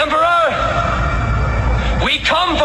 Emperor, we come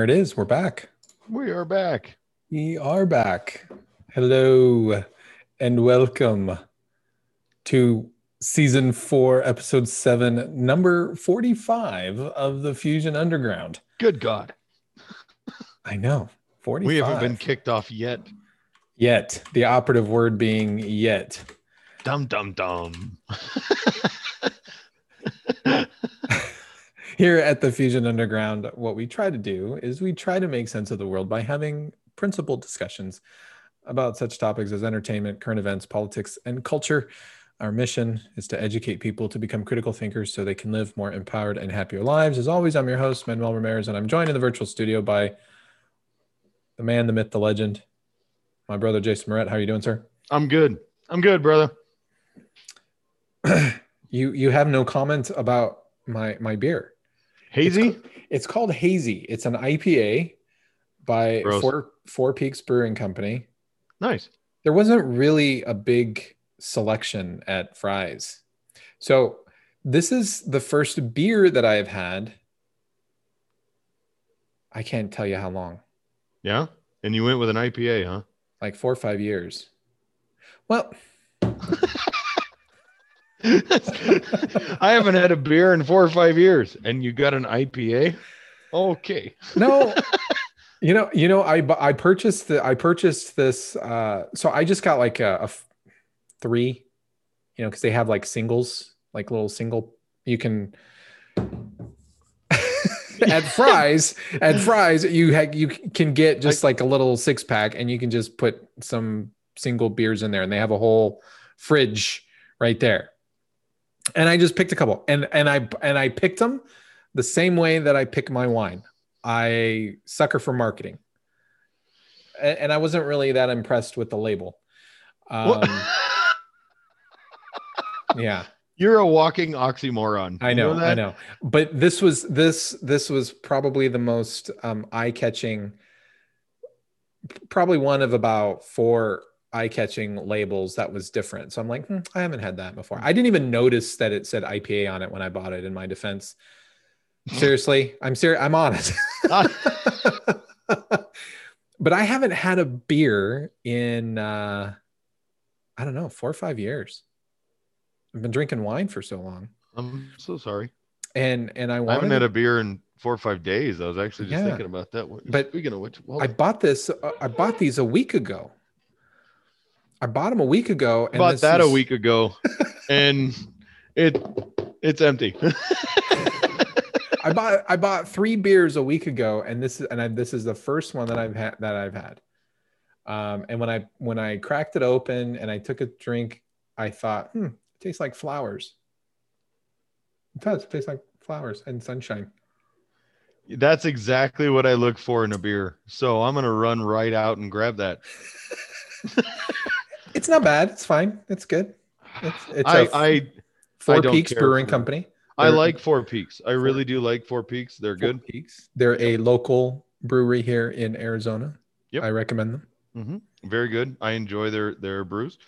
there it is. We're back. We are back. We are back. Hello and welcome to season four, episode seven, number 45 of the Fusion Underground. Good God. I know. 45. We haven't been kicked off yet. yet. The operative word being yet. Dum dum dum. Here at the Fusion Underground, what we try to do is we try to make sense of the world by having principled discussions about such topics as entertainment, current events, politics, and culture. Our mission is to educate people to become critical thinkers so they can live more empowered and happier lives. As always, I'm your host, Manuel Ramirez, and I'm joined in the virtual studio by the man, the myth, the legend, my brother Jason Moret. How are you doing, sir? I'm good. I'm good, brother. You you have no comment about my my beer. Hazy? It's called Hazy. It's an IPA by Gross. Four Four Peaks Brewing Company. Nice. There wasn't really a big selection at Fry's. So this is the first beer that I have had. I can't tell you how long, Yeah. And you went with an IPA, huh? like four or five years. Well, I haven't had a beer in four or five years, and you got an IPA. Okay. no, you know, you know, I I purchased the I purchased this. Uh, so I just got like a, three, you know, because they have like singles, like little single. You can at Fry's at Fry's you ha- you can get just like a little six pack and you can just put some single beers in there and they have a whole fridge right there and i just picked a couple. And and i and i picked them the same way that i pick my wine. I sucker for marketing. And, and i wasn't really that impressed with the label. Um, yeah. You're a walking oxymoron. I You know, I know. But this was this this was probably the most um, eye-catching, probably one of about four eye-catching labels that was different. So I'm like, hmm, I haven't had that before. I didn't even notice that it said IPA on it when I bought it. In my defense, seriously, I'm serious. I'm honest. but I haven't had a beer in uh, I don't know four or five years. I've been drinking wine for so long I'm so sorry. and and I I haven't had a beer in four or five days. I was actually just Yeah. thinking about that. one. But speaking of which, well, I bought this uh, I bought these a week ago. I bought them a week ago I bought that a week ago, and it it's empty. I bought I bought 3 beers a week ago and this is and I, this is the first one that I've had that I've had. Um and when I when I cracked it open and I took a drink, I thought, "Hmm, it tastes like flowers." It does. It tastes like flowers and sunshine. That's exactly what I look for in a beer. So I'm gonna run right out and grab that. It's not bad. It's fine. It's good. It's it's I a I Four don't Peaks Brewing Company. I They're- like Four Peaks. I really do like Four Peaks. They're Four good. Peaks. They're a local brewery here in Arizona. Yep. I recommend them. hmm Very good. I enjoy their their brews.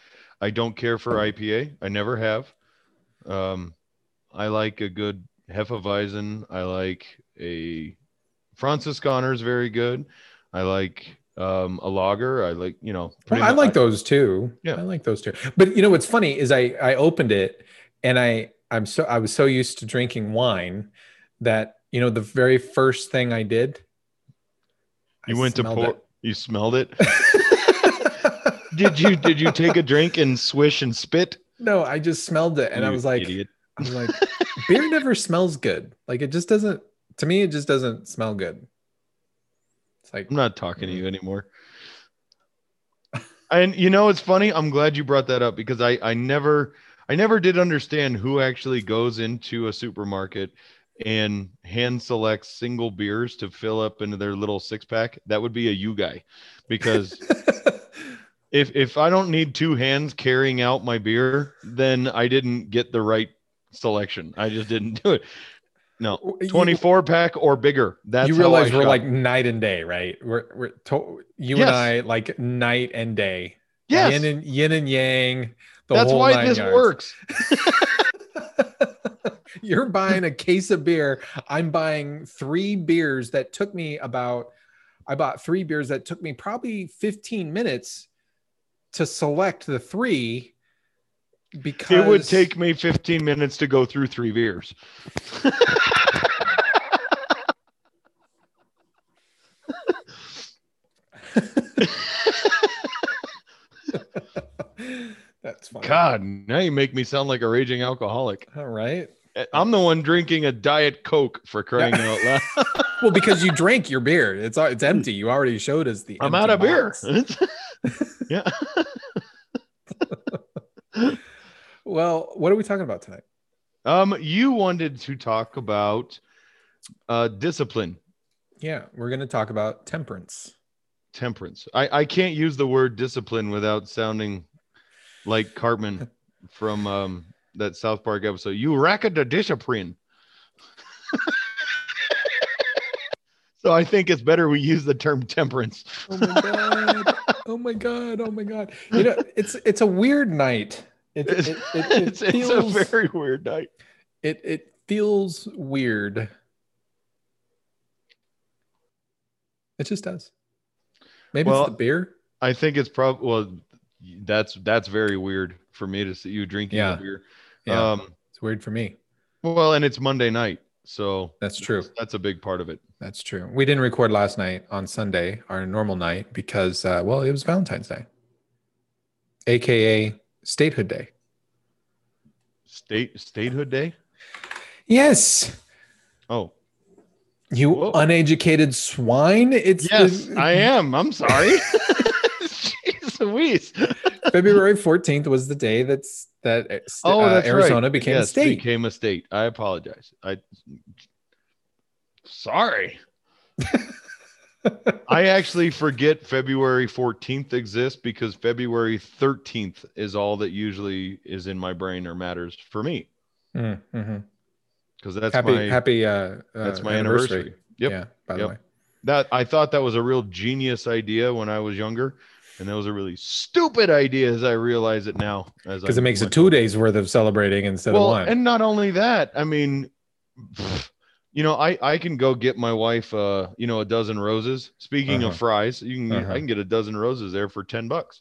I don't care for IPA. I never have. Um, I like a good Hefeweizen. I like a Franziskaner is very good. I like um, a lager. I like you know. pretty I like those too. Yeah. I like those too. But you know what's funny is I I opened it and I I'm so I was so used to drinking wine that you know the very first thing I did. You I went to pour. it. You smelled it. did you did you take a drink and swish and spit? No, I just smelled it and I was like, idiot. I was like, beer never smells good. Like it just doesn't. To me, it just doesn't smell good. It's like I'm not talking to mm. you anymore. And you know, it's funny. I'm glad you brought that up because I I never I never did understand who actually goes into a supermarket and hand selects single beers to fill up into their little six pack. That would be a you guy, because if if I don't need two hands carrying out my beer, then I didn't get the right selection. I just didn't do it. No, You- 24 pack or bigger. That's you realize we're shop. like night and day, right? We're we're to, you Yes. and I like night and day. yes. yin and yin and yang. The That's why this yards. works. You're buying a case of beer. I'm buying three beers that took me about. I bought three beers that took me probably 15 minutes to select the three. Because It would take me 15 minutes to go through three beers. That's fine. God, now you make me sound like a raging alcoholic. All right. Eh, I'm the one drinking a diet coke for crying out loud. Well, because you drank your beer, it's uh, it's empty. You already showed us the. I'm empty out of beer. yeah. Well, what are we talking about tonight? Um, you wanted to talk about uh discipline, Yeah, we're going to talk about temperance. temperance. I I can't use the word discipline without sounding like Cartman from um that South Park episode. You racket the discipline. so I think it's better we use the term temperance. Oh my god! oh my god! Oh my god! You know, it's it's a weird night. It it, It's, it, it, it's, it's a very weird night. it it feels weird. It just does. Maybe Well, it's the beer. I think it's probably well. That's that's very weird for me to see you drinking Yeah. beer. Yeah, Um. it's weird for me. Well, and it's Monday night, so That's true. That's a big part of it. That's true. We didn't record last night on Sunday, our normal night, because uh, well, it was Valentine's Day, aka Statehood Day. State Statehood Day. Yes, Oh, you Whoa. uneducated swine. It's yes, the- I am. I'm sorry. Jeez Louise. February 14th was the day that's that uh, st- Oh, uh, that's Arizona right. became a state. Became a state. I apologize. I. Sorry. I actually forget February 14th exists because February 13th is all that usually is in my brain or matters for me Mm, mhm. because that's happy my happy uh, uh that's my anniversary. Yep. Yeah, by the Yep. way. that I thought that was a real genius idea when I was younger, and that was a really stupid idea as I realize it now. As Because it makes it two days worth of celebrating instead Well, of one. and not only that, I mean, you know, I I can go get my wife, uh, you know, a dozen roses. Speaking Uh-huh. of Fry's, you can Uh-huh. I can get a dozen roses there for ten bucks.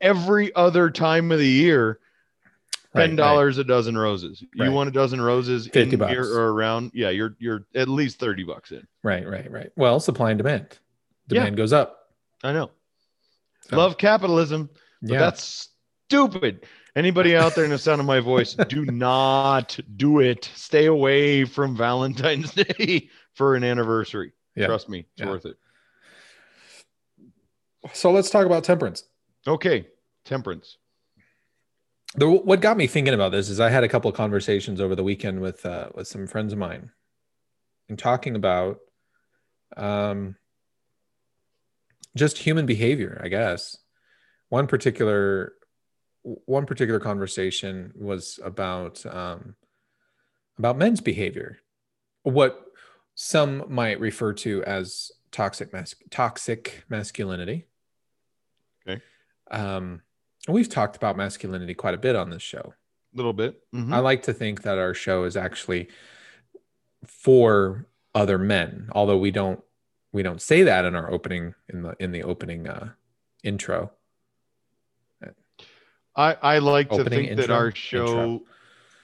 Every other time of the year, ten dollars a dozen roses. Right. You want a dozen roses 50 in bucks. here or around? Yeah, you're you're at least thirty bucks in. Right, right, right. Well, supply and demand. Yeah. Demand goes up. I know. So, Love capitalism. But yeah. that's stupid. Anybody out there in the sound of my voice, do not do it. Stay away from Valentine's Day for an anniversary. Yeah. Trust me, it's Yeah. worth it. So let's talk about temperance. Okay, temperance. The, what got me thinking about this is I had a couple of conversations over the weekend with uh, with some friends of mine, and talking about um, just human behavior. I guess one particular one particular conversation was about um, about men's behavior, what some might refer to as toxic mas- toxic masculinity. Okay. Um, we've talked about masculinity quite a bit on this show. A little bit. Mhm. I like to think that our show is actually for other men, although we don't we don't say that in our opening in the in the opening uh, intro. I, I like to think that our show Intro.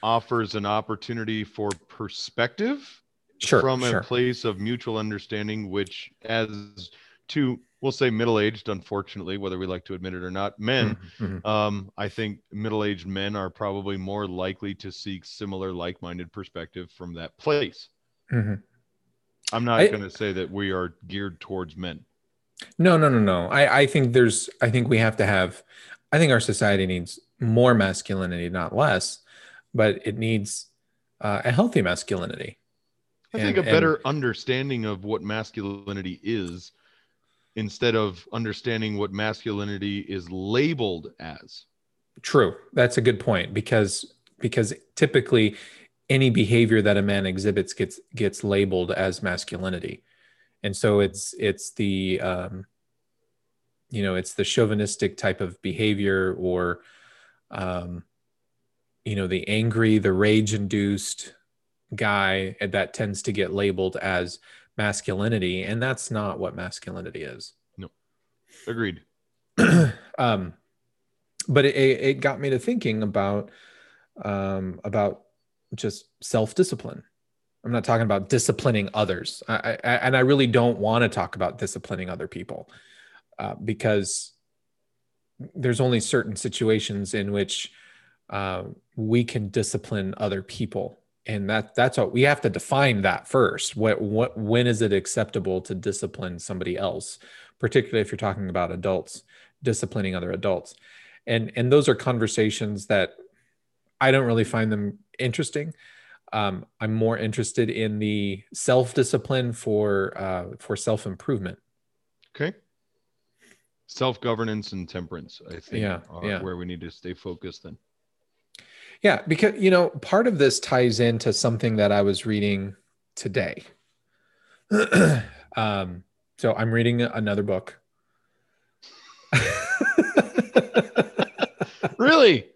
offers an opportunity for perspective Sure, from sure. a place of mutual understanding, which as to we'll say middle-aged unfortunately whether we like to admit it or not men Mhm. um i think middle-aged men are probably more likely to seek similar like-minded perspective from that place Mhm. i'm not going to say that we are geared towards men No, no, no, no. I, I think there's, I think we have to have, I think our society needs more masculinity, not less, but it needs uh, a healthy masculinity. i think a better understanding of what masculinity is instead of understanding what masculinity is labeled as True. That's a good point because because typically any behavior that a man exhibits gets gets labeled as masculinity. And so it's it's the um you know, it's the chauvinistic type of behavior or um you know, the angry, the rage induced guy that tends to get labeled as masculinity and that's not what masculinity is. Nope agreed um, but it, it got me to thinking about um, about just self discipline. I'm not talking about disciplining others, I, I, and I really don't want to talk about disciplining other people uh, because there's only certain situations in which uh, we can discipline other people, and that that's what we have to define that first. What what when is it acceptable to discipline somebody else, particularly if you're talking about adults disciplining other adults, and and those are conversations that I don't really find them interesting. Um, I'm more interested in the self discipline for uh, for self improvement. Okay. Self governance and temperance, I think, Yeah, are yeah. where we need to stay focused. Then, Yeah, because you know, part of this ties into something that I was reading today. um, so I'm reading another book. really,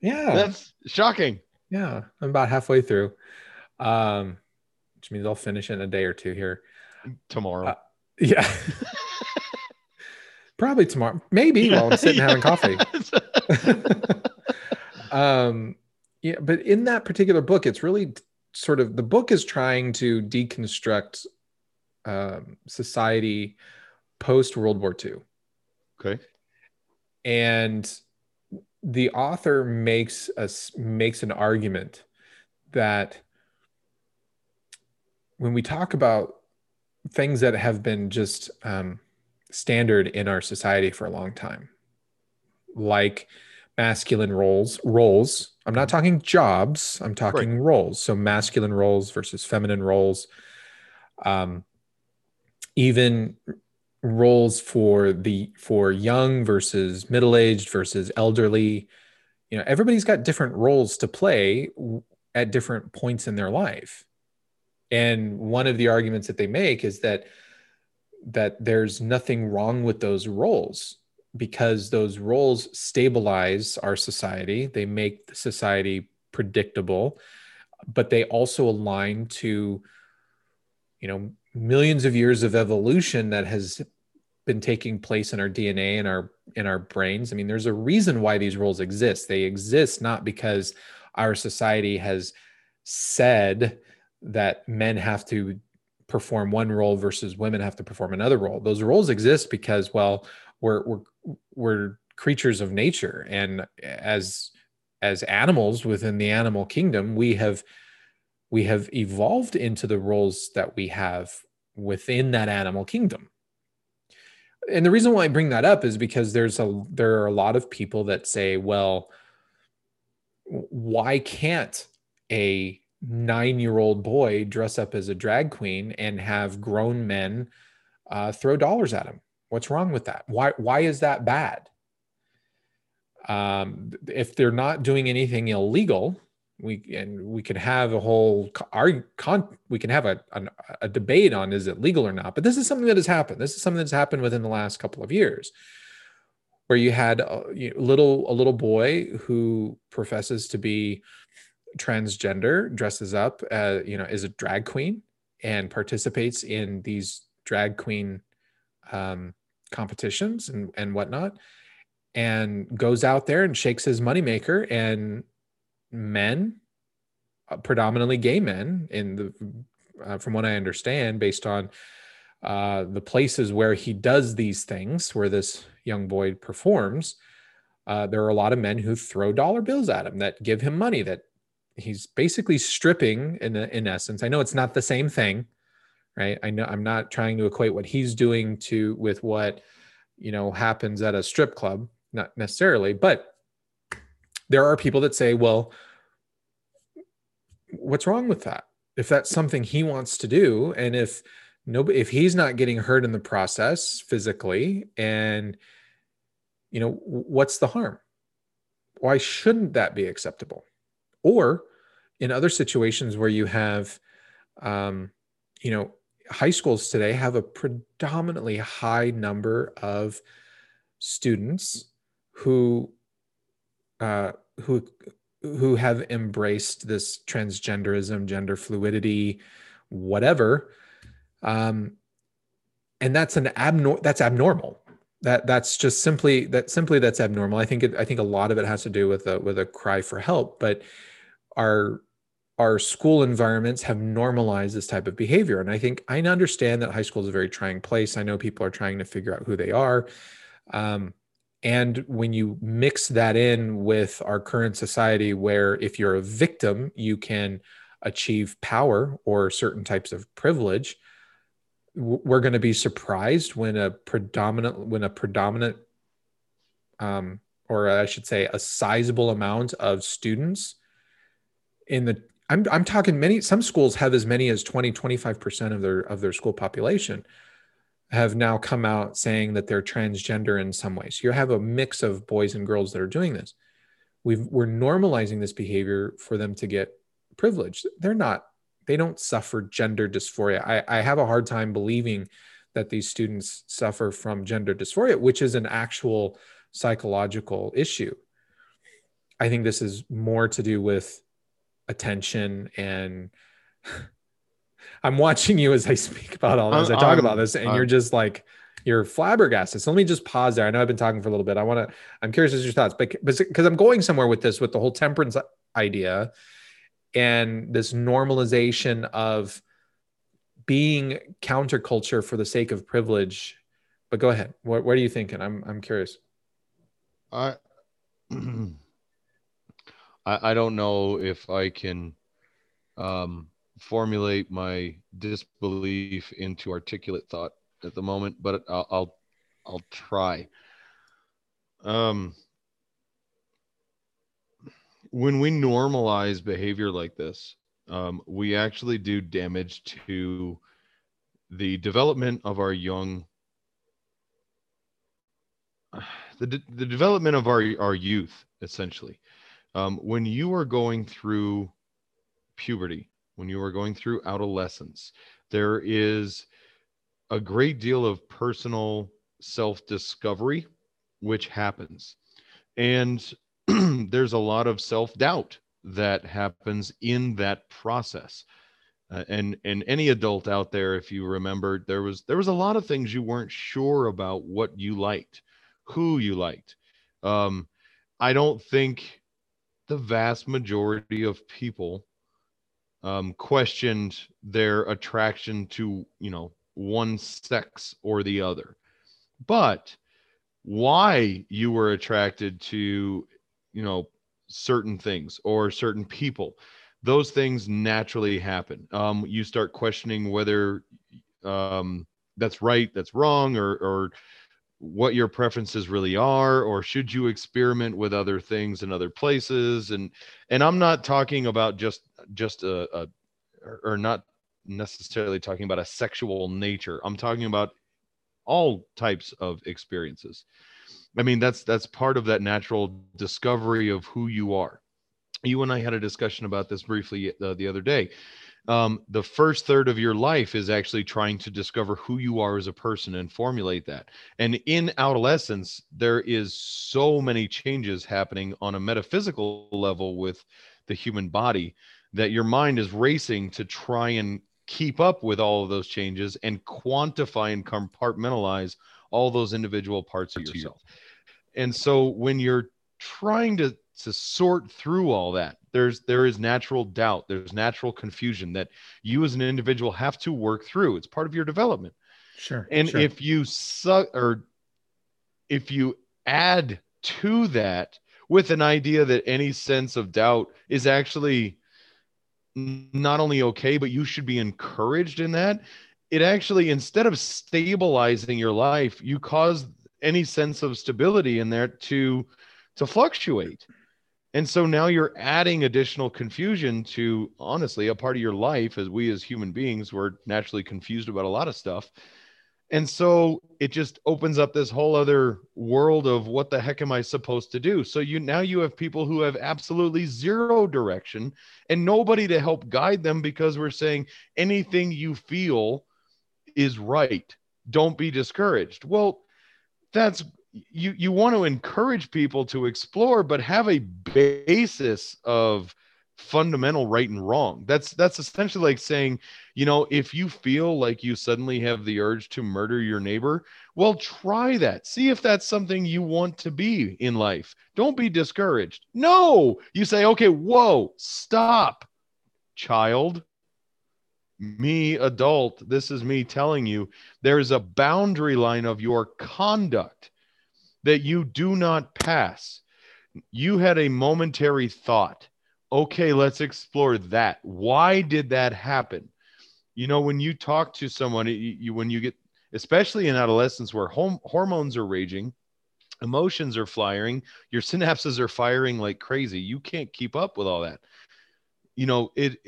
yeah, that's shocking. yeah, I'm about halfway through, um, which means I'll finish in a day or two here. Tomorrow, Uh, Yeah, probably tomorrow, maybe while I'm sitting having coffee. um yeah but in that particular book it's really sort of the book is trying to deconstruct um, society post world war ii okay. and the author makes us makes an argument that when we talk about things that have been just um, standard in our society for a long time. Like masculine roles roles i'm not talking jobs i'm talking roles. So masculine roles versus feminine roles. Um, even roles for the for young versus middle-aged versus elderly you know everybody's got different roles to play at different points in their life. And one of the arguments that they make is that that there's nothing wrong with those roles because those roles stabilize our society they make the society predictable but they also align to you know millions of years of evolution that has been taking place in our DNA and our in our brains. I mean, there's a reason why these roles exist. They exist not because our society has said that men have to perform one role versus women have to perform another role. Those roles exist because, well, we're we're we're creatures of nature, and as as animals within the animal kingdom, we have we have evolved into the roles that we have within that animal kingdom and the reason why I bring that up is because there's a there are a lot of people that say, well, why can't a nine year old boy dress up as a drag queen and have grown men uh, throw dollars at him? What's wrong with that? Why why is that bad? Um, if they're not doing anything illegal, we and we can have a whole arg- con, we can have a, a debate on is it legal or not but this is something that has happened this is something that's happened within the last couple of years where you had a you know, little a little boy who professes to be transgender dresses up uh, you know is a drag queen and participates in these drag queen um, competitions and, and whatnot and goes out there and shakes his moneymaker and men, uh, predominantly gay men, in the uh, from what I understand, based on uh, the places where he does these things, where this young boy performs, uh, there are a lot of men who throw dollar bills at him that give him money that he's basically stripping in in essence. I know it's not the same thing, right? I know I'm not trying to equate what he's doing to with what you know happens at a strip club, not necessarily, but there are people that say, well, what's wrong with that? If that's something he wants to do, and if nobody, if he's not getting hurt in the process physically, and you know, what's the harm? Why shouldn't that be acceptable? Or in other situations where you have, um, you know, high schools today have a predominantly high number of students who uh, who who have embraced this transgenderism, gender fluidity, whatever, um, and that's an abnormal. That's abnormal that that's just simply that simply that's abnormal. I think it, I think a lot of it has to do with a with a cry for help, but our our school environments have normalized this type of behavior. And I think I understand that high school is a very trying place. I know people are trying to figure out who they are. Um, and when you mix that in with our current society, where if you're a victim, you can achieve power or certain types of privilege, we're going to be surprised when a predominant when a predominant um, or I should say a sizable amount of students in the I'm I'm talking many some schools have as many as 20 25% of their of their school population have now come out saying that they're transgender in some way. So you have a mix of boys and girls that are doing this. We've, we're normalizing this behavior for them to get privilege. They're not they don't suffer gender dysphoria. I, I have a hard time believing that these students suffer from gender dysphoria, which is an actual psychological issue. I think this is more to do with attention and I'm watching you as I speak about all this. I talk um, about this, and um, you're just like you're flabbergasted. So let me just pause there. I know I've been talking for a little bit. I want to. I'm curious as your thoughts, but because I'm going somewhere with this, with the whole temperance idea, and this normalization of being counterculture for the sake of privilege. But go ahead. What, what are you thinking? I'm I'm curious. I I, I don't know if I can um, formulate my disbelief into articulate thought at the moment, but I'll I'll, I'll try. Um, when we normalize behavior like this, um, we actually do damage to the development of our young the, de- the development of our our youth essentially um, when you are going through puberty when you are going through adolescence there is a great deal of personal self discovery which happens and there's a lot of self doubt that happens in that process. Uh, and and any adult out there if you remember there was there was a lot of things you weren't sure about what you liked who you liked um i don't think the vast majority of people um questioned their attraction to you know one sex or the other. But why you were attracted to you know certain things or certain people those things naturally happen. Um, you start questioning whether um, that's right that's wrong or or what your preferences really are or should you experiment with other things in other places and and i'm not talking about just just a, a or not necessarily talking about a sexual nature i'm talking about all types of experiences I mean, that's that's part of that natural discovery of who you are. You and I had a discussion about this briefly uh, the other day. Um, the first third of your life is actually trying to discover who you are as a person and formulate that. And in adolescence, there is so many changes happening on a metaphysical level with the human body that your mind is racing to try and keep up with all of those changes and quantify and compartmentalize all those individual parts of yourself. And so when you're trying to to sort through all that, there's there is natural doubt, there's natural confusion that you as an individual have to work through. It's part of your development. Sure. And sure. if you suck or if you add to that with an idea that any sense of doubt is actually not only okay, but you should be encouraged in that, it actually, instead of stabilizing your life, you cause any sense of stability in there to to fluctuate. And so now you're adding additional confusion to honestly a part of your life as we as human beings we're naturally confused about a lot of stuff. And so it just opens up this whole other world of what the heck am I supposed to do? So you now you have people who have absolutely zero direction and nobody to help guide them because we're saying anything you feel is right. Don't be discouraged. Well, that's you you want to encourage people to explore but have a basis of fundamental right and wrong. That's that's essentially like saying you know if you feel like you suddenly have the urge to murder your neighbor well try that. See if that's something you want to be in life. Don't be discouraged. No! You say okay whoa stop child. Me adult this is me telling you. There's a boundary line of your conduct that you do not pass. You had a momentary thought. Okay, let's explore that. Why did that happen? You know, when you talk to someone, you, when you get, especially in adolescence where home, hormones are raging, emotions are flying, your synapses are firing like crazy. You can't keep up with all that. You know, it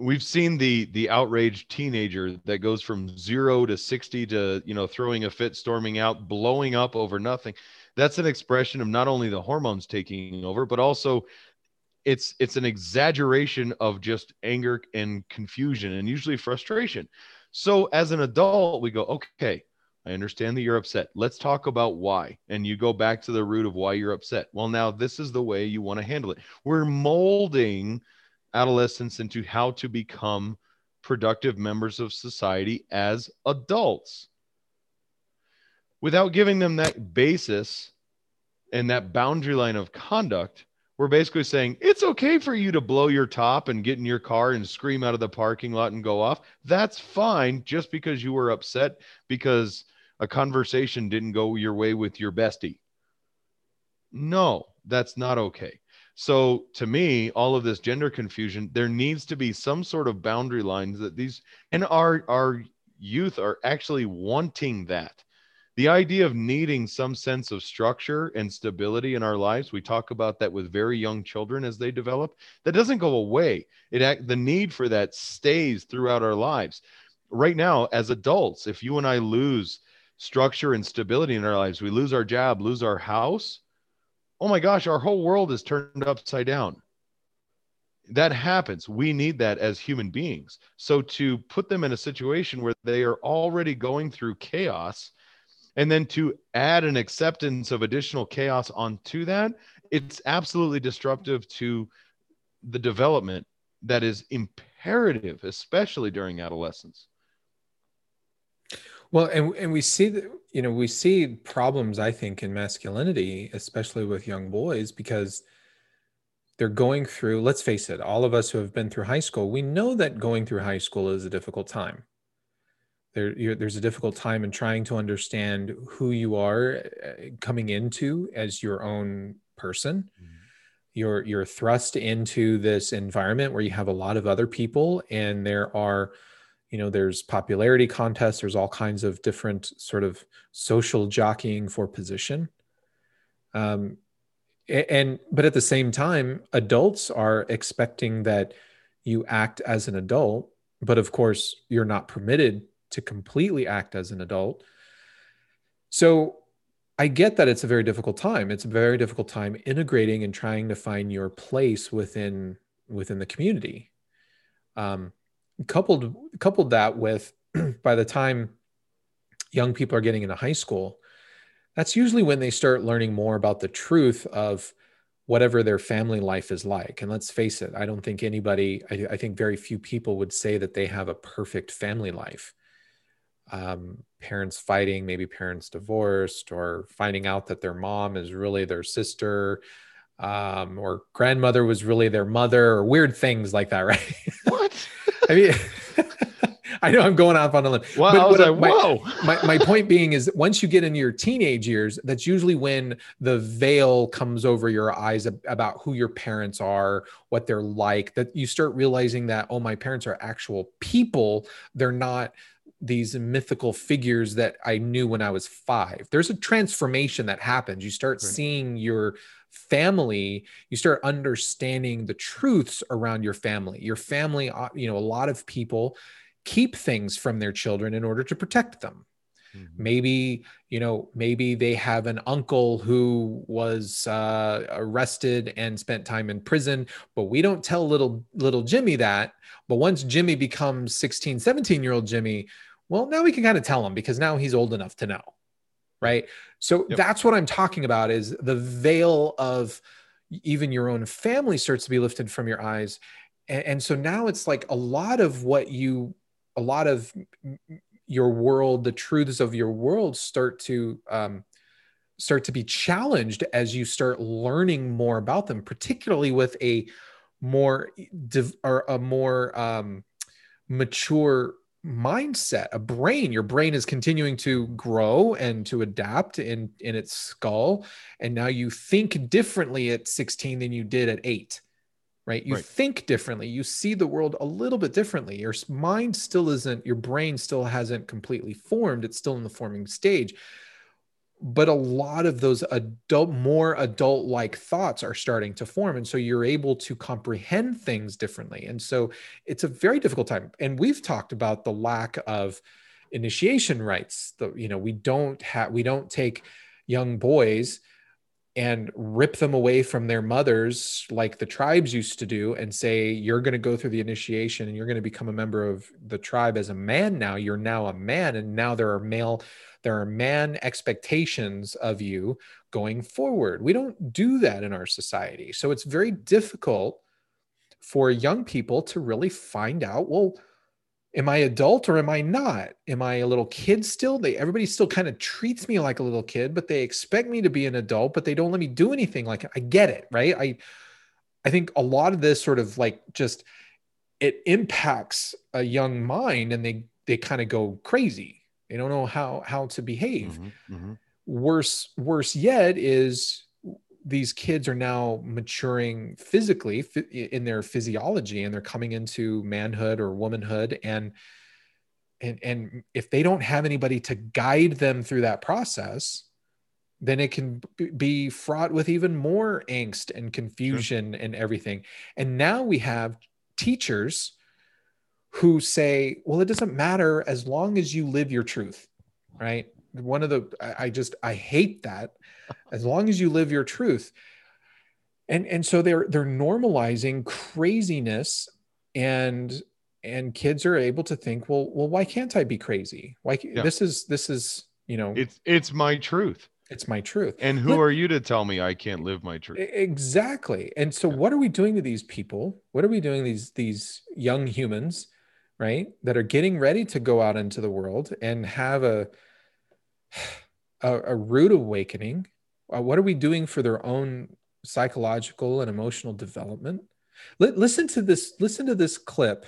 we've seen the the outraged teenager that goes from zero to 60 to you know throwing a fit storming out blowing up over nothing. That's an expression of not only the hormones taking over but also it's it's an exaggeration of just anger and confusion and usually frustration. So as an adult we go okay i understand that you're upset. Let's talk about why. And you go back to the root of why you're upset. Well now this is the way you want to handle it. We're molding adolescents into how to become productive members of society as adults. Without giving them that basis and that boundary line of conduct we're basically saying it's okay for you to blow your top and get in your car and scream out of the parking lot and go off. That's fine just because you were upset because a conversation didn't go your way with your bestie. No that's not okay so to me, all of this gender confusion, there needs to be some sort of boundary lines that these and our our youth are actually wanting that. The idea of needing some sense of structure and stability in our lives, we talk about that with very young children as they develop. That doesn't go away. It the need for that stays throughout our lives. Right now, as adults, if you and I lose structure and stability in our lives, we lose our job, lose our house, oh my gosh, our whole world is turned upside down. That happens. We need that as human beings. So to put them in a situation where they are already going through chaos and then to add an acceptance of additional chaos onto that, it's absolutely disruptive to the development that is imperative, especially during adolescence. Well, and and we see that you know we see problems I think in masculinity, especially with young boys, because they're going through. Let's face it, all of us who have been through high school, we know that going through high school is a difficult time. There, there's a difficult time in trying to understand who you are uh, coming into as your own person. Mm-hmm. You're you're thrust into this environment where you have a lot of other people, and there are you know there's popularity contests there's all kinds of different sort of social jockeying for position. Um, and but at the same time adults are expecting that you act as an adult but of course you're not permitted to completely act as an adult. So i get that it's a very difficult time. It's a very difficult time integrating and trying to find your place within within the community. Um, coupled coupled that with by the time young people are getting into high school that's usually when they start learning more about the truth of whatever their family life is like. And let's face it i don't think anybody i, I think very few people would say that they have a perfect family life. Um, parents fighting maybe parents divorced or finding out that their mom is really their sister um, or grandmother was really their mother or weird things like that right? What I mean, I know I'm going off on a limb. Wow, But I was like, my- whoa. my, my point being is once you get into your teenage years that's usually when the veil comes over your eyes about who your parents are what they're like that you start realizing that oh my parents are actual people they're not these mythical figures that i knew when i was five there's a transformation that happens you start Right. seeing your family you start understanding the truths around your family. Your family uh, you know a lot of people keep things from their children in order to protect them. Mhm. maybe you know maybe they have an uncle who was uh, arrested and spent time in prison but we don't tell little little jimmy that. But once jimmy becomes 16 17 year old jimmy well now we can kind of tell him because now he's old enough to know right so Yep. that's what i'm talking about is the veil of even your own family starts to be lifted from your eyes and, and so now it's like a lot of what you a lot of your world the truths of your world start to um, start to be challenged as you start learning more about them particularly with a more div- or a more um, mature mindset a brain. Your brain is continuing to grow and to adapt in in its skull and now you think differently at 16 than you did at 8 right? You Right. think differently. You see the world a little bit differently. Your mind still isn't your brain still hasn't completely formed. It's still in the forming stage but a lot of those adult more adult like thoughts are starting to form. And so you're able to comprehend things differently. And so it's a very difficult time. And we've talked about the lack of initiation rites the you know we don't have we don't take young boys and rip them away from their mothers like the tribes used to do and say you're going to go through the initiation and you're going to become a member of the tribe as a man now. You're now a man and now there are male there are man expectations of you going forward. We don't do that in our society. So it's very difficult for young people to really find out well am i adult or am i not? Am i a little kid still? They everybody still kind of treats me like a little kid but they expect me to be an adult but they don't let me do anything. Like i get it right? I i think a lot of this sort of like just it impacts a young mind and they they kind of go crazy they don't know how how to behave. Mhm, mhm. worse worse yet is these kids are now maturing physically phy- in their physiology and they're coming into manhood or womanhood and and and if they don't have anybody to guide them through that process then it can be fraught with even more angst and confusion and everything. And now we have teachers who say well it doesn't matter as long as you live your truth right? One of the I, I just i hate that. As long as you live your truth. And and so they're they're normalizing craziness and and kids are able to think well well why can't i be crazy? Why Yeah. this is this is you know It's it's my truth. it's my truth. And who are you to tell me I can't live my truth? Exactly. And so what are we doing to these people? What are we doing to these these young humans right that are getting ready to go out into the world and have a a, a rude awakening uh, what are we doing for their own psychological and emotional development Li- listen to this listen to this clip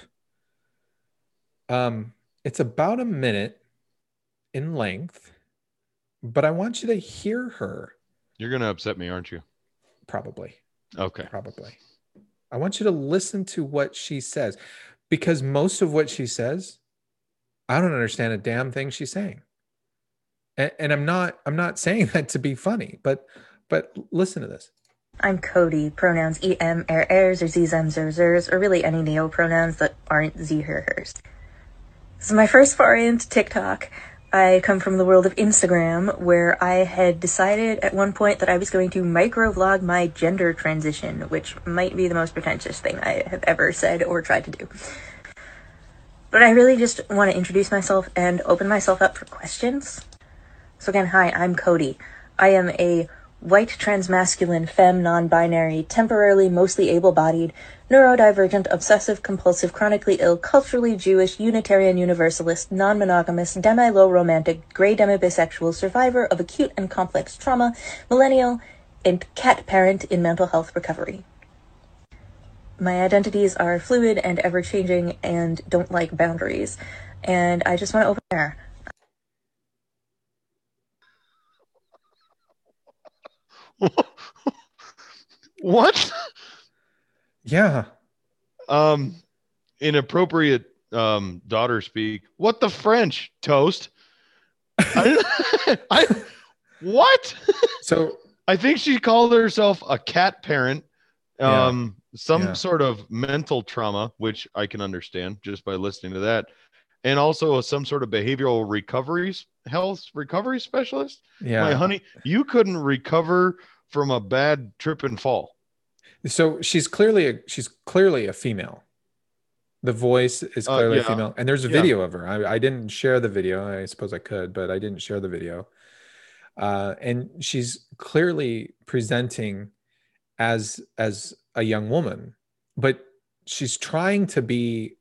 um it's about a minute in length but i want you to hear her You're gonna upset me, aren't you? probably Okay. probably. I want you to listen to what she says because most of what she says, I don't understand a damn thing she's saying. And, and I'm not I'm not saying that to be funny, but but listen to this. I'm Cody, pronouns em, er, ers, or zem, zer, zers, or really any neo pronouns that aren't z, her, hers. This is my first foray into TikTok. I come from the world of Instagram, where I had decided at one point that I was going to microvlog my gender transition, which might be the most pretentious thing I have ever said or tried to do. But I really just want to introduce myself and open myself up for questions. So again, hi, I'm Cody. I am a white transmasculine femme non-binary, temporarily mostly able-bodied, neurodivergent, obsessive compulsive, chronically ill, culturally Jewish, Unitarian Universalist, non-monogamous, demi-low romantic, gray demi-bisexual, survivor of acute and complex trauma, millennial, and cat parent in mental health recovery. My identities are fluid and ever changing and don't like boundaries. And I just want to open there. what? Yeah. Um, inappropriate um daughter speak. What the French toast? I, I what? So I think she called herself a cat parent. Yeah. Um, some Yeah. sort of mental trauma, which I can understand just by listening to that, and also some sort of behavioral recovery health recovery specialist. yeah. My honey, you couldn't recover from a bad trip and fall. So she's clearly a she's clearly a female. The voice is Uh, clearly yeah. female, and there's a Yeah. video of her. I, I didn't share the video. I suppose I could, but I didn't share the video. Uh, and she's clearly presenting as as a young woman, but she's trying to be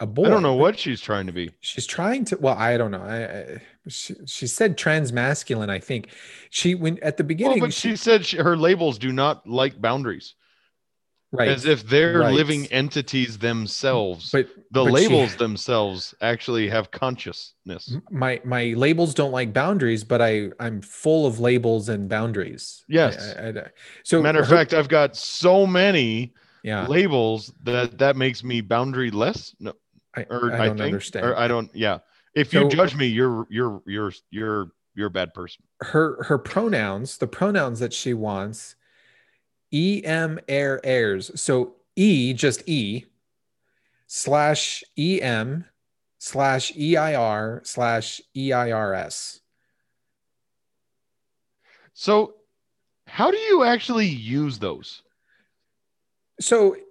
a boy. I don't know what she's trying to be. she's trying to. Well, I don't know. I, I she, she said transmasculine. I think she when at the Well, beginning. but she said she, her labels do not like boundaries, right as if they're right. living entities themselves. but the but she- labels themselves actually have consciousness. my my labels don't like boundaries but i i'm full of labels and boundaries Yes. I- I- so Matter of fact, I've got so many yeah labels that that makes me boundary less. No, i, or I I, don't think, understand Or I don't. Yeah. If you judge me, you're you're you're you're you're a bad person. her her pronouns the pronouns that she wants em air airs so e just e slash em slash eir slash E eirs So, how do you actually use those? so i-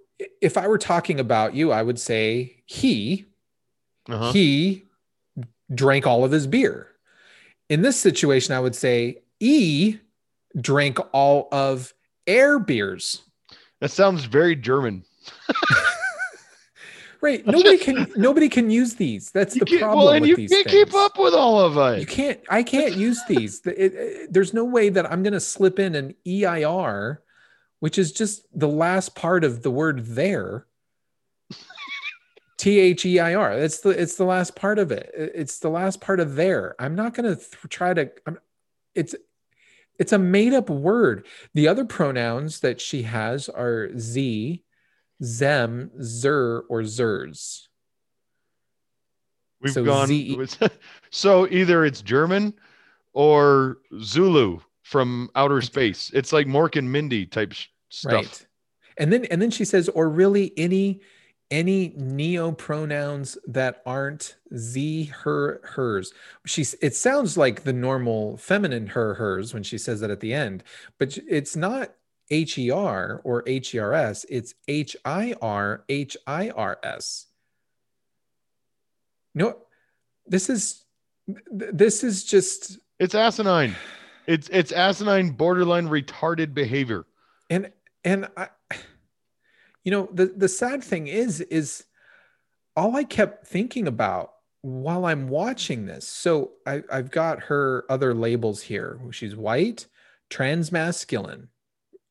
if i were talking about you i would say he Uh-huh. he drank all of his beer. In this situation, I would say E drank all of air beers. That sounds very German. Right. Nobody can nobody can use these. That's You the problem well, and you can't things. keep up with all of us. You can't I can't use these. The- it- it- there's no way that I'm going to slip in an EIR, which is just the last part of the word there. T H E I R. It's the it's the last part of it. It- It's the last part of there. I'm not going to th- try to. I'm, it's it's a made up word. The other pronouns that she has are z, zem, zer, or zers. We've So gone. Z- so either it's German or Zulu from outer space. It's like Mork and Mindy type sh- stuff. Right. And then and then she says, or really any any neo pronouns that aren't z, her, hers. She's it sounds like the normal feminine her, hers when she says that at the end, but it's not H-E-R or H-E-R-S, it's H-I-R, H-I-R-S. No, this is this is just It's asinine. It's it's asinine, borderline retarded behavior. and and i you know the the sad thing is is all i kept thinking about while i'm watching this. So I, i've got her other labels here. She's white transmasculine.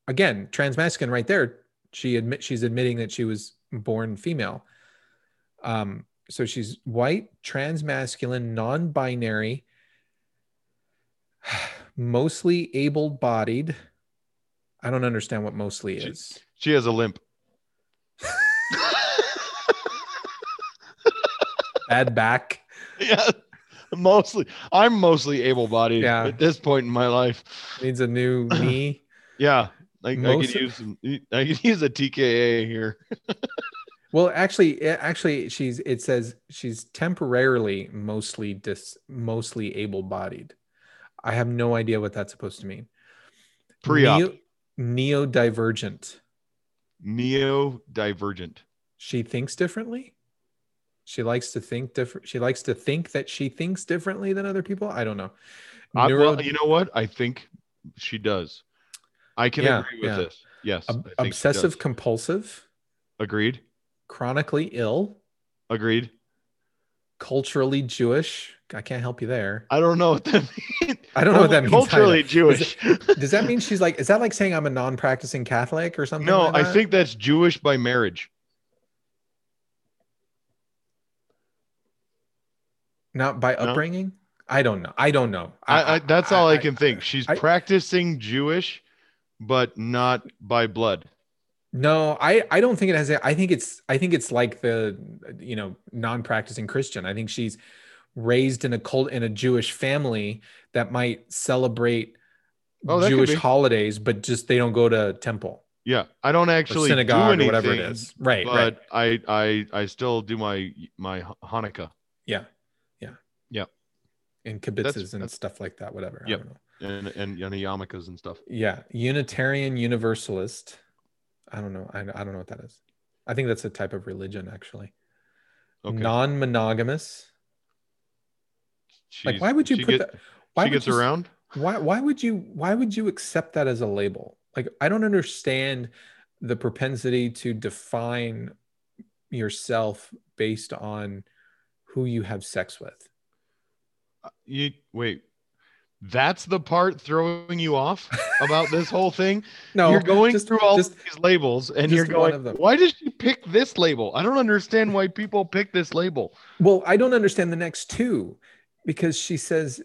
Again transmasculine right there. She admit she's admitting that she was born female. Um so she's white transmasculine non-binary mostly able-bodied i don't understand what mostly She- is She has a limp. bad back yeah. Mostly I'm mostly able bodied Yeah. at this point in my life. needs a new knee Yeah. I, I could use some, I could use a TKA here. well actually eh, actually she's it says she's temporarily mostly dis mostly able-bodied i have no idea what that's supposed to mean Pre-op. Neo, neurodivergent Neo divergent. she thinks differently she likes to think different she likes to think that she thinks differently than other people i don't know Neuro- well, you know what? I think she does. I can Yeah, agree with yeah. this. Yes. Ob- obsessive compulsive. Agreed. chronically ill Agreed. culturally jewish I can't help you there. I don't know what that means. I don't know what that means Culturally either. Jewish. Does that mean she's like? Is that like saying I'm a non-practicing Catholic or something? no, like I think that's Jewish by marriage. not by No? upbringing. I don't know. I don't know. I, I, that's all I, can I- think. She's I- practicing Jewish, but not by blood. No, I I don't think it has. I think it's I think it's like the you know non-practicing Christian. I think she's raised in a cult in a Jewish family that might celebrate Oh, that Jewish holidays, but just they don't go to temple Yeah, I don't actually synagogue do or whatever it anything, is. Right, right. But I I I still do my my Hanukkah Yeah, yeah, Yeah. And kibitzes and that's- stuff like that. Whatever. Yep. know. and and, and yarmulkes and stuff. Yeah, Unitarian Universalist. I don't know. I, I don't know what that is. I think that's a type of religion, actually. Okay. Non-monogamous. Like, why would you put get- that? Why she gets you around. Why? Why would you? Why would you accept that as a label? Like, I don't understand the propensity to define yourself based on who you have sex with. Uh, you wait. That's the part throwing you off about this whole thing. No, you're going just- through all just- these labels, and you're going. Why did she pick this label? I don't understand why people pick this label. Well, I don't understand the next two because she says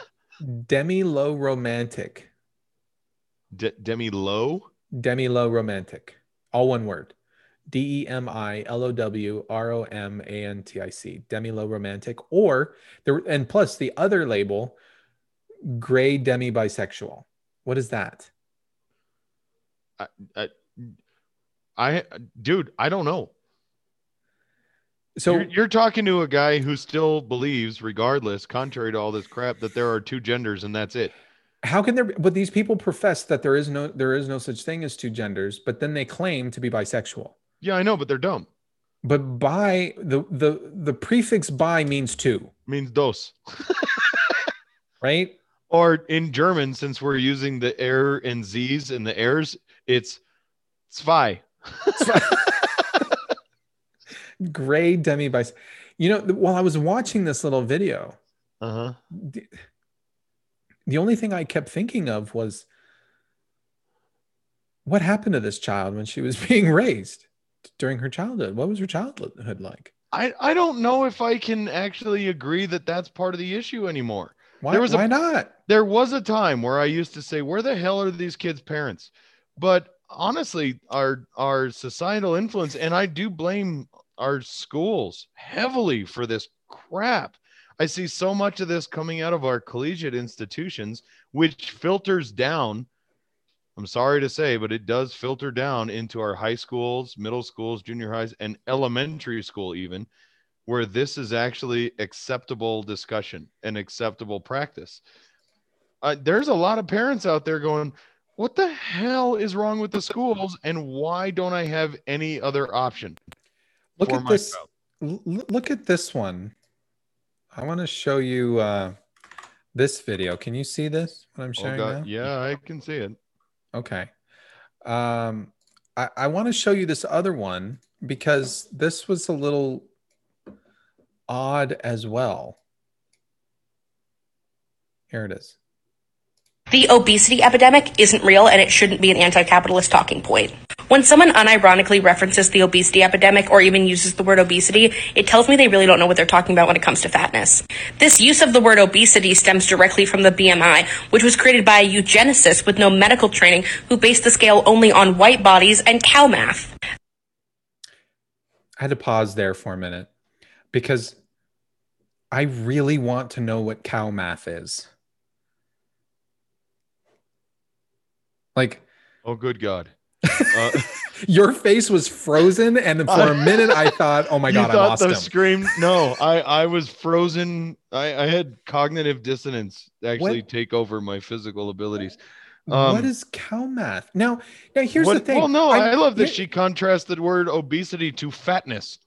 demi low romantic, De- Demi Low. demi low romantic, all one word. D E M I L O W R O M A N T I C, demi low romantic, or there, and plus the other label, gray demi bisexual. What is that? I, dude, I don't know. So you're, you're talking to a guy who still believes, regardless, contrary to all this crap, that there are two genders and that's it. how can there? Be, but these people profess that there is no there is no such thing as two genders, but then they claim to be bisexual. Yeah, I know, but they're dumb. But by the the the prefix by means two, means dos. right? Or in German, since we're using the er and z's and the airs, it's zwei. Gray demi bis. You know, while I was watching this little video, Uh huh. the, the only thing I kept thinking of was what happened to this child when she was being raised during her childhood. What was her childhood like? I, I don't know if I can actually agree that that's part of the issue anymore. Why, There was a- why not? There was a time where I used to say, "Where the hell are these kids' parents?" But honestly, our our societal influence, and I do blame our schools heavily for this crap. I see so much of this coming out of our collegiate institutions, which filters down. I'm sorry to say, but it does filter down into our high schools, middle schools, junior highs, and elementary school, even where this is actually acceptable discussion and acceptable practice. Uh, there's a lot of parents out there going, What the hell is wrong with the schools? And why don't I have any other option? Look at this. l- look at this one. I want to show you uh, this video. Can you see this? What I'm Oh, sharing God. now? Yeah, I can see it. Okay. Um, I, I want to show you this other one because this was a little odd as well. Here it is. The obesity epidemic isn't real and it shouldn't be an anti capitalist talking point. When someone unironically references the obesity epidemic or even uses the word obesity, it tells me they really don't know what they're talking about when it comes to fatness. This use of the word obesity stems directly from the BMI, which was created by a eugenicist with no medical training who based the scale only on white bodies and cow math. I had to pause there for a minute because I really want to know what cow math is. Like, Oh, good God. Uh, your face was frozen, and for a minute I thought, "Oh my god, I lost the him." scream? No, I, I was frozen. I, I had cognitive dissonance actually What? take over my physical abilities. what um, is cow math? Now, now here's What- the thing. Well, no, I, love that she contrasted the word obesity to fatness.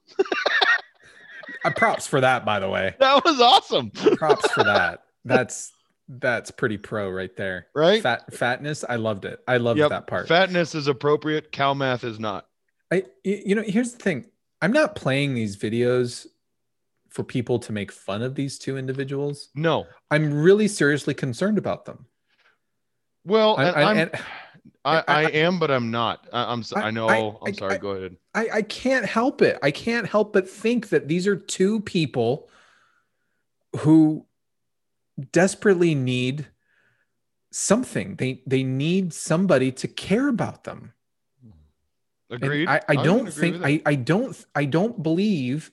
uh, props for that, by the way. That was awesome. Props for that. That's that's pretty pro right there. Right? Fat fatness. I loved it. I loved Yep. that part. Fatness is appropriate. Cow math is not. I you know here's the thing. I'm not playing these videos for people to make fun of these two individuals. No. I'm really seriously concerned about them. Well, I- and I- I'm, and- I, I, am, but I'm not. I, I'm. so- I- know. I- am sorry. Go ahead. I, I can't help it. I can't help but think that these are two people who desperately need something. They they need somebody to care about them. And Agreed. I, I don't agree think. I, I don't I don't believe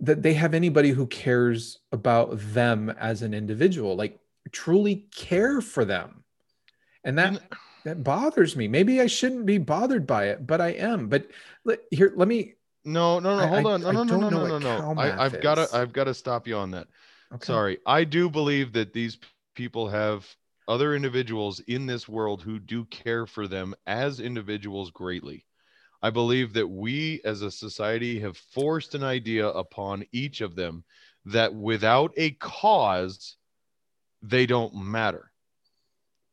that they have anybody who cares about them as an individual, like truly care for them. And that You that bothers me. Maybe I shouldn't be bothered by it, but I am. But let, here, let me. No, no, no. Hold I- on. No, I no, no, no, no, no, no. I, I've got to. I've got to stop you on that. Okay. Sorry. I do believe that these people have other individuals in this world who do care for them as individuals greatly. I believe that we as a society have forced an idea upon each of them that without a cause, they don't matter.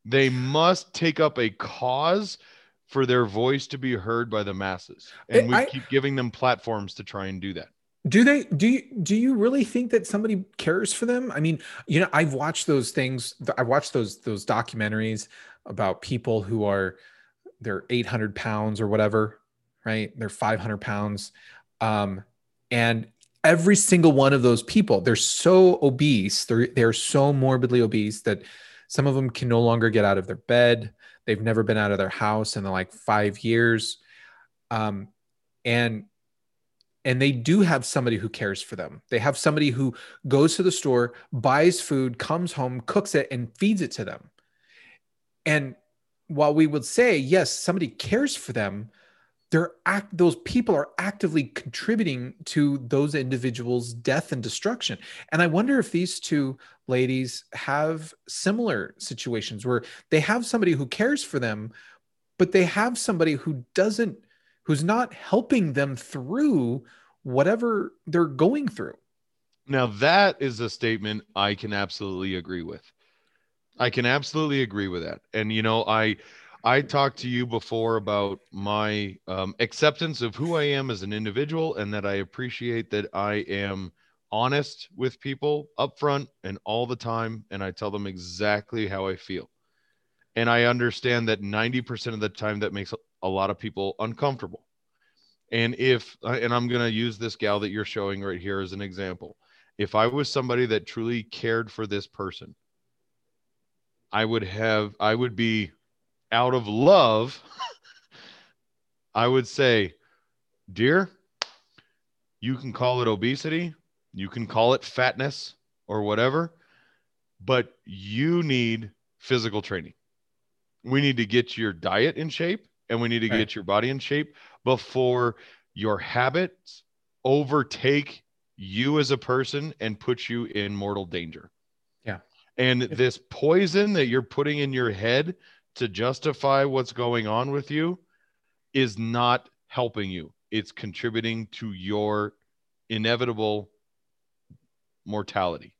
They must take up a cause for their voice to be heard by the masses. And we I- keep giving them platforms to try and do that. Do they do you do you really think that somebody cares for them? I mean, you know, I've watched those things. I've watched those those documentaries about people who are they're 800 pounds or whatever, right? They're 500 pounds, um, and every single one of those people, they're so obese, they're they're so morbidly obese that some of them can no longer get out of their bed. They've never been out of their house in like five years, um, and and they do have somebody who cares for them. They have somebody who goes to the store, buys food, comes home, cooks it, and feeds it to them. And while we would say, yes, somebody cares for them, they're act those people are actively contributing to those individuals' death and destruction. And I wonder if these two ladies have similar situations where they have somebody who cares for them, but they have somebody who doesn't who's not helping them through whatever they're going through. Now that is a statement I can absolutely agree with. I can absolutely agree with that. And you know, I I talked to you before about my um, acceptance of who I am as an individual, and that I appreciate that I am honest with people up front and all the time, and I tell them exactly how I feel. And I understand that 90% of the time that makes a lot of people uncomfortable. And if, uh, and I'm going to use this gal that you're showing right here as an example. If I was somebody that truly cared for this person, I would have, I would be out of love. I would say, dear, you can call it obesity, you can call it fatness or whatever, but you need physical training. We need to get your diet in shape and we need to Right. get your body in shape before your habits overtake you as a person and put you in mortal danger. Yeah. And this poison that you're putting in your head to justify what's going on with you is not helping you. It's contributing to your inevitable mortality.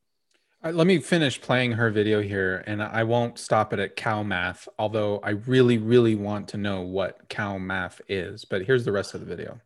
Uh, let me finish playing her video here, and I won't stop it at cow math, although I really, really want to know what cow math is. But here's the rest of the video.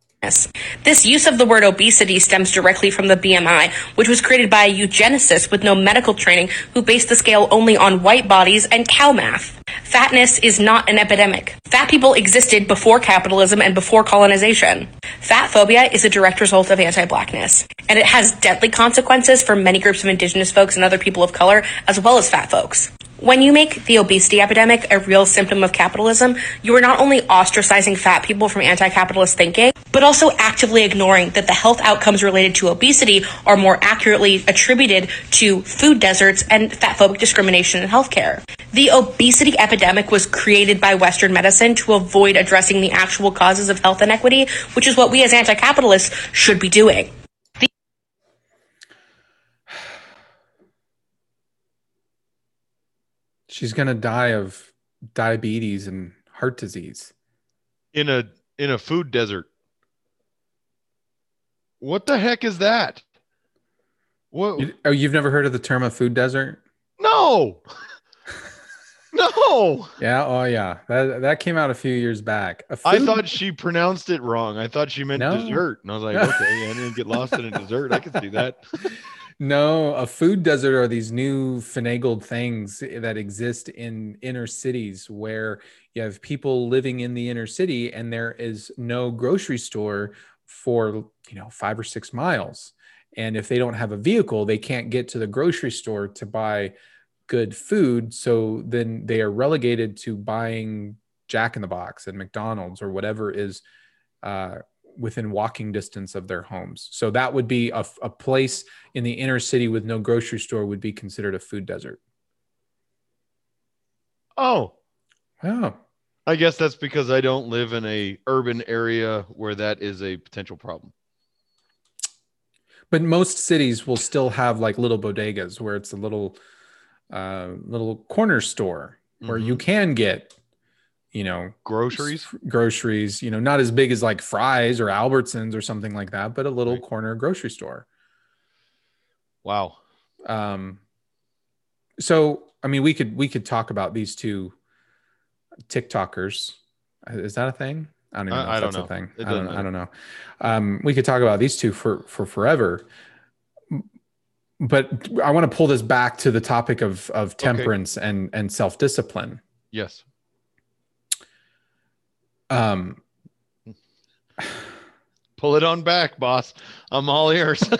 This use of the word obesity stems directly from the BMI, which was created by a eugenicist with no medical training who based the scale only on white bodies and cow math. Fatness is not an epidemic. Fat people existed before capitalism and before colonization. Fat phobia is a direct result of anti-blackness, and it has deadly consequences for many groups of indigenous folks and other people of color, as well as fat folks. When you make the obesity epidemic a real symptom of capitalism, you are not only ostracizing fat people from anti capitalist thinking, but also actively ignoring that the health outcomes related to obesity are more accurately attributed to food deserts and fat phobic discrimination in healthcare. The obesity epidemic was created by Western medicine to avoid addressing the actual causes of health inequity, which is what we as anti capitalists should be doing. She's gonna die of diabetes and heart disease. In a in a food desert. What the heck is that? What You, oh, you've never heard of the term a food desert? no. No, Yeah. Oh, yeah. That that came out a few years back. A I food- thought she pronounced it wrong. I thought she meant No. dessert, and I was like, okay, I didn't get lost in a dessert. I can see that. No, a food desert are these new finagled things that exist in inner cities where you have people living in the inner city and there is no grocery store for, you know, 5 or 6 miles. And if they don't have a vehicle, they can't get to the grocery store to buy good food, so then they are relegated to buying Jack in the Box and McDonald's or whatever is uh, within walking distance of their homes. So that would be a, a place in the inner city with no grocery store would be considered a food desert. Oh, Oh, I guess that's because I don't live in a urban area where that is a potential problem. but most cities will still have like little bodegas where it's a little, uh, little corner store where you can get, you know, Groceries. groceries. You know, not as big as like Fry's or Albertsons or something like that, but a little Right. corner grocery store. Wow. um so i mean we could we could talk about these two tiktokers is that a thing i don't even know I if don't that's know. a thing I don't, I don't know um we could talk about these two for for forever but i want to pull this back to the topic of of temperance and and self-discipline Yes. Um Pull it on back, boss. I'm all ears.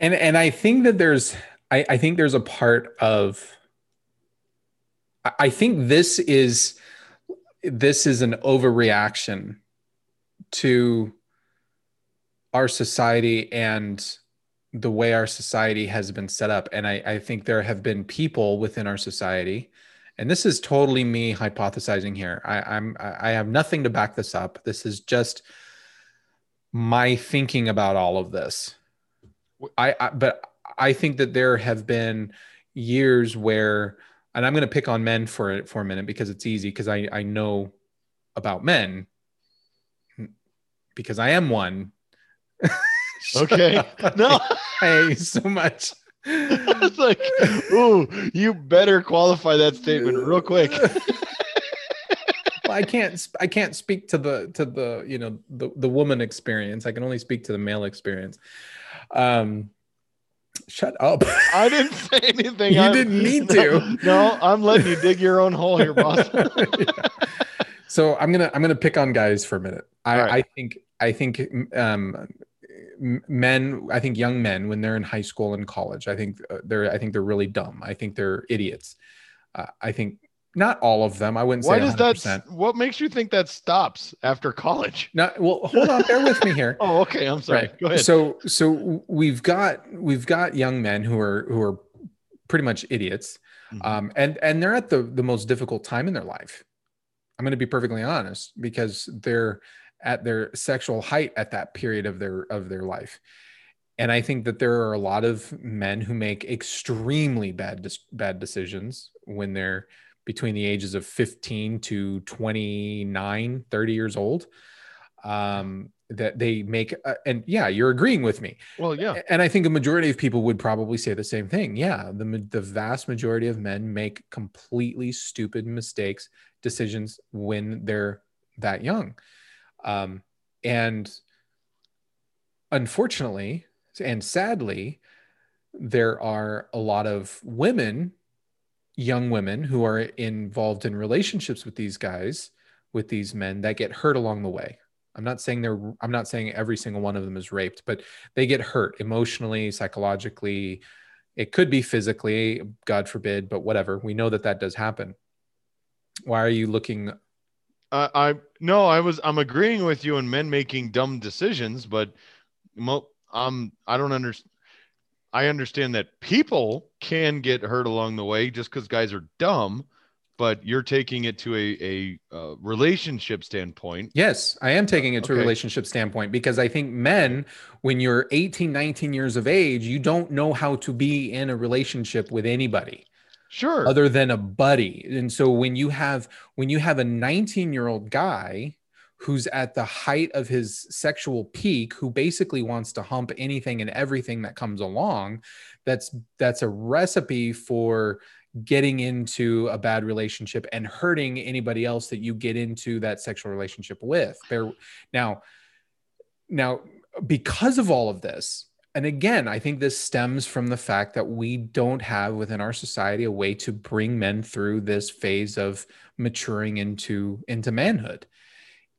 and and i think that there's i i think there's a part of I- i think this is this is an overreaction to our society and the way our society has been set up and i i think there have been people within our society and this is totally me hypothesizing here. I i'm i have nothing to back this up. This is just my thinking about all of this. I, I but I think that there have been years where, and I'm going to pick on men for it for a minute because it's easy because I I know about men because I am one. Okay. no. Hey, so much. I was like, ooh, you better qualify that statement real quick. Well, I can't I can't speak to the to the you know the the woman experience. I can only speak to the male experience. Um, shut up. I didn't say anything. You I'm- didn't need no, to. No, I'm letting you dig your own hole here, boss. Yeah. So I'm gonna I'm gonna pick on guys for a minute. I, right. I think I think um, men I think young men when they're in high school and college I think uh, they're I think they're really dumb. I think they're idiots. Uh, I think not all of them. I wouldn't Why say does 100%. that? What makes you think that stops after college? Not well. Hold on. bear with me here. Oh, okay. I'm sorry. Go ahead. So so we've got we've got young men who are who are pretty much idiots, Mhm. um, and and they're at the the most difficult time in their life. I'm going to be perfectly honest because they're at their sexual height at that period of their of their life. And I think that there are a lot of men who make extremely bad bad decisions when they're between the ages of 15 to 29, 30 years old. Um, that they make, uh, and yeah, you're agreeing with me. well, yeah. And I think a majority of people would probably say the same thing. Yeah, the the vast majority of men make completely stupid mistakes, decisions when they're that young, um, and unfortunately and sadly, there are a lot of women, young women, who are involved in relationships with these guys, with these men that get hurt along the way. I'm not saying they're I'm not saying every single one of them is raped, but they get hurt emotionally, psychologically. It could be physically, God forbid, but whatever. We know that that does happen. Why are you looking? I, I no, I was I'm agreeing with you on men making dumb decisions, but mo, um, I don't understand. I understand that people can get hurt along the way just because guys are dumb, but you're taking it to a a uh, relationship standpoint. Yes, I am taking it to a relationship standpoint because I think men, when you're 18, 19 years of age, you don't know how to be in a relationship with anybody. Sure. other than a buddy and so when you have when you have a 19 year old guy who's at the height of his sexual peak who basically wants to hump anything and everything that comes along that's that's a recipe for getting into a bad relationship and hurting anybody else that you get into that sexual relationship with now now because of all of this and again i think this stems from the fact that we don't have within our society a way to bring men through this phase of maturing into into manhood.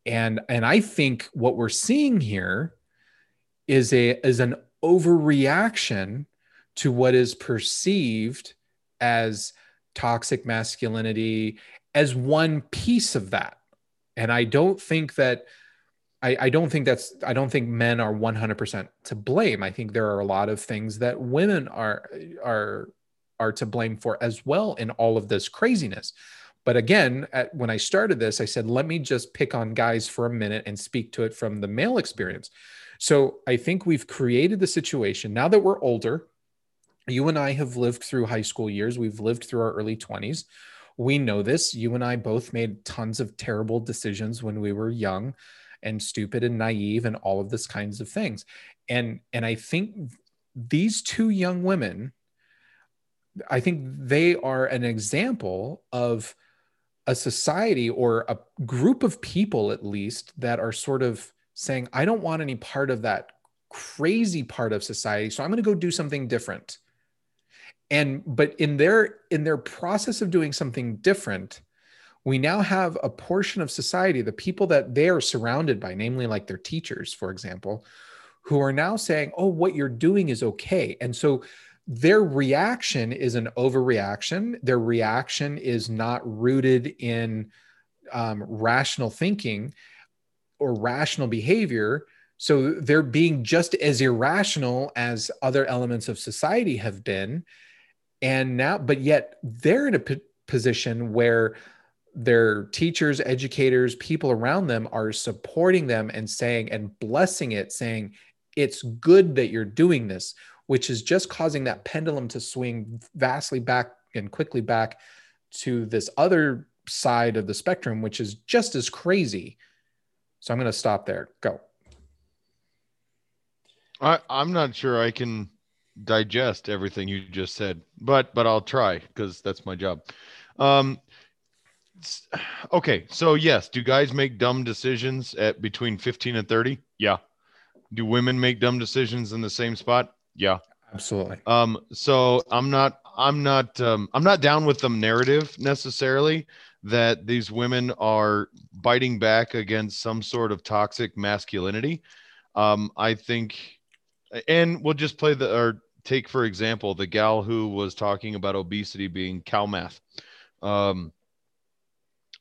And and i think what we're seeing here is a is an overreaction to what is perceived as toxic masculinity as one piece of that. And i don't think that I, I, don't think that's i don't think men are 100% to blame i think there are a lot of things that women are are are to blame for as well in all of this craziness but again, at, when I started this, I said, let me just pick on guys for a minute and speak to it from the male experience. So I think we've created the situation now that we're older. You and I have lived through high school years, we've lived through our early 20s. We know this. You and I both made tons of terrible decisions when we were young and stupid and naive and all of this kinds of things. And and I think these two young women I think they are an example of a society or a group of people at least that are sort of saying i don't want any part of that crazy part of society so i'm going to go do something different and but in their in their process of doing something different we now have a portion of society the people that they are surrounded by namely like their teachers for example who are now saying oh what you're doing is okay and so their reaction is an overreaction. Their reaction is not rooted in um, rational thinking or rational behavior. So they're being just as irrational as other elements of society have been. And now, but yet they're in a p- position where their teachers, educators, people around them are supporting them and saying and blessing it, saying, it's good that you're doing this which is just causing that pendulum to swing vastly back and quickly back to this other side of the spectrum, which is just as crazy. So I'm going to stop there. Go. I, I'm not sure I can digest everything you just said, but but I'll try because that's my job. Um, okay, so yes, do guys make dumb decisions at between 15 and 30? Yeah. Do women make dumb decisions in the same spot? Yeah, absolutely. Um, so I'm not, I'm not, um, I'm not down with the narrative necessarily that these women are biting back against some sort of toxic masculinity. Um, I think, and we'll just play the or take for example the gal who was talking about obesity being cow math. Um,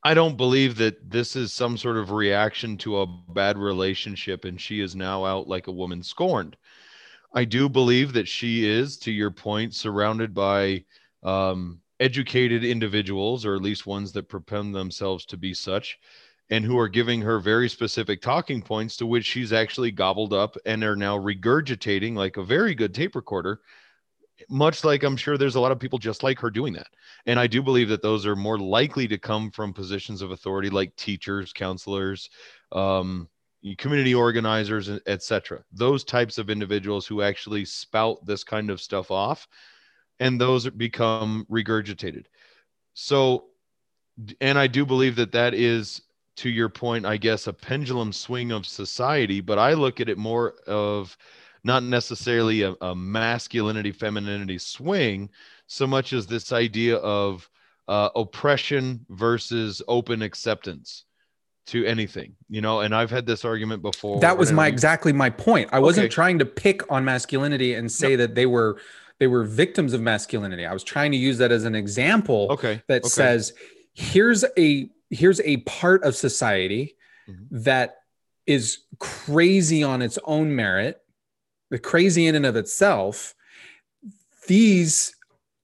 I don't believe that this is some sort of reaction to a bad relationship and she is now out like a woman scorned. I do believe that she is, to your point, surrounded by um, educated individuals, or at least ones that propend themselves to be such, and who are giving her very specific talking points to which she's actually gobbled up and are now regurgitating like a very good tape recorder. Much like I'm sure there's a lot of people just like her doing that. And I do believe that those are more likely to come from positions of authority like teachers, counselors, um, community organizers, etc. Those types of individuals who actually spout this kind of stuff off, and those become regurgitated. So, and I do believe that that is, to your point, I guess, a pendulum swing of society. But I look at it more of not necessarily a, a masculinity femininity swing, so much as this idea of uh, oppression versus open acceptance to anything, you know. And I've had this argument before. That was my exactly my point. I wasn't trying to pick on masculinity and say no. that they were they were victims of masculinity. I was trying to use that as an example. Okay. That okay. says here's a here's a part of society mm-hmm. that is crazy on its own merit, the crazy in and of itself. These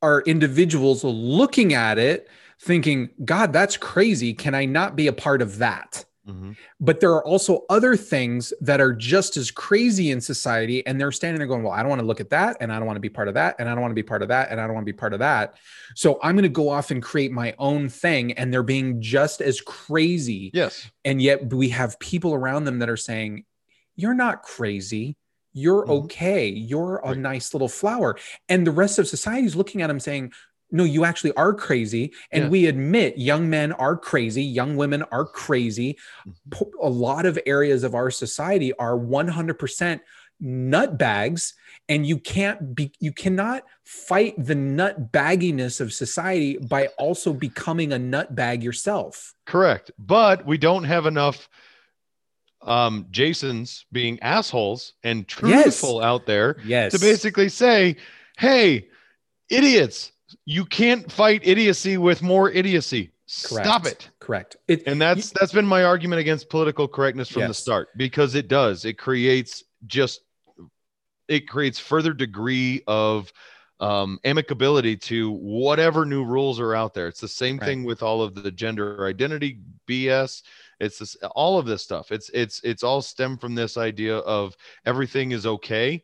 are individuals looking at it thinking, God, that's crazy. Can I not be a part of that? Mhm. but there are also other things that are just as crazy in society and they're standing there going well i don't want to look at that and i don't want to be part of that and i don't want to be part of that and i don't want to be part of that so i'm going to go off and create my own thing and they're being just as crazy Yes. and yet we have people around them that are saying you're not crazy you're Mhm. okay you're a Right. nice little flower and the rest of society is looking at them saying no you actually are crazy and Yeah. we admit young men are crazy young women are crazy Mhm. A lot of areas of our society are 100% nut bags and you can't be you cannot fight the nut bagginess of society by also becoming a nut bag yourself Correct. But we don't have enough um Jasons being assholes and truthful out there yes to basically say, "Hey, idiots, you can't fight idiocy with more idiocy. Stop it." correct it And that's that's been my argument against political correctness from the start because it does. It creates just it creates further degree of um, amicability to whatever new rules are out there. It's the same Right. thing with all of the gender identity BS. It's this, all of this stuff. It's it's it's all stem from this idea of everything is okay.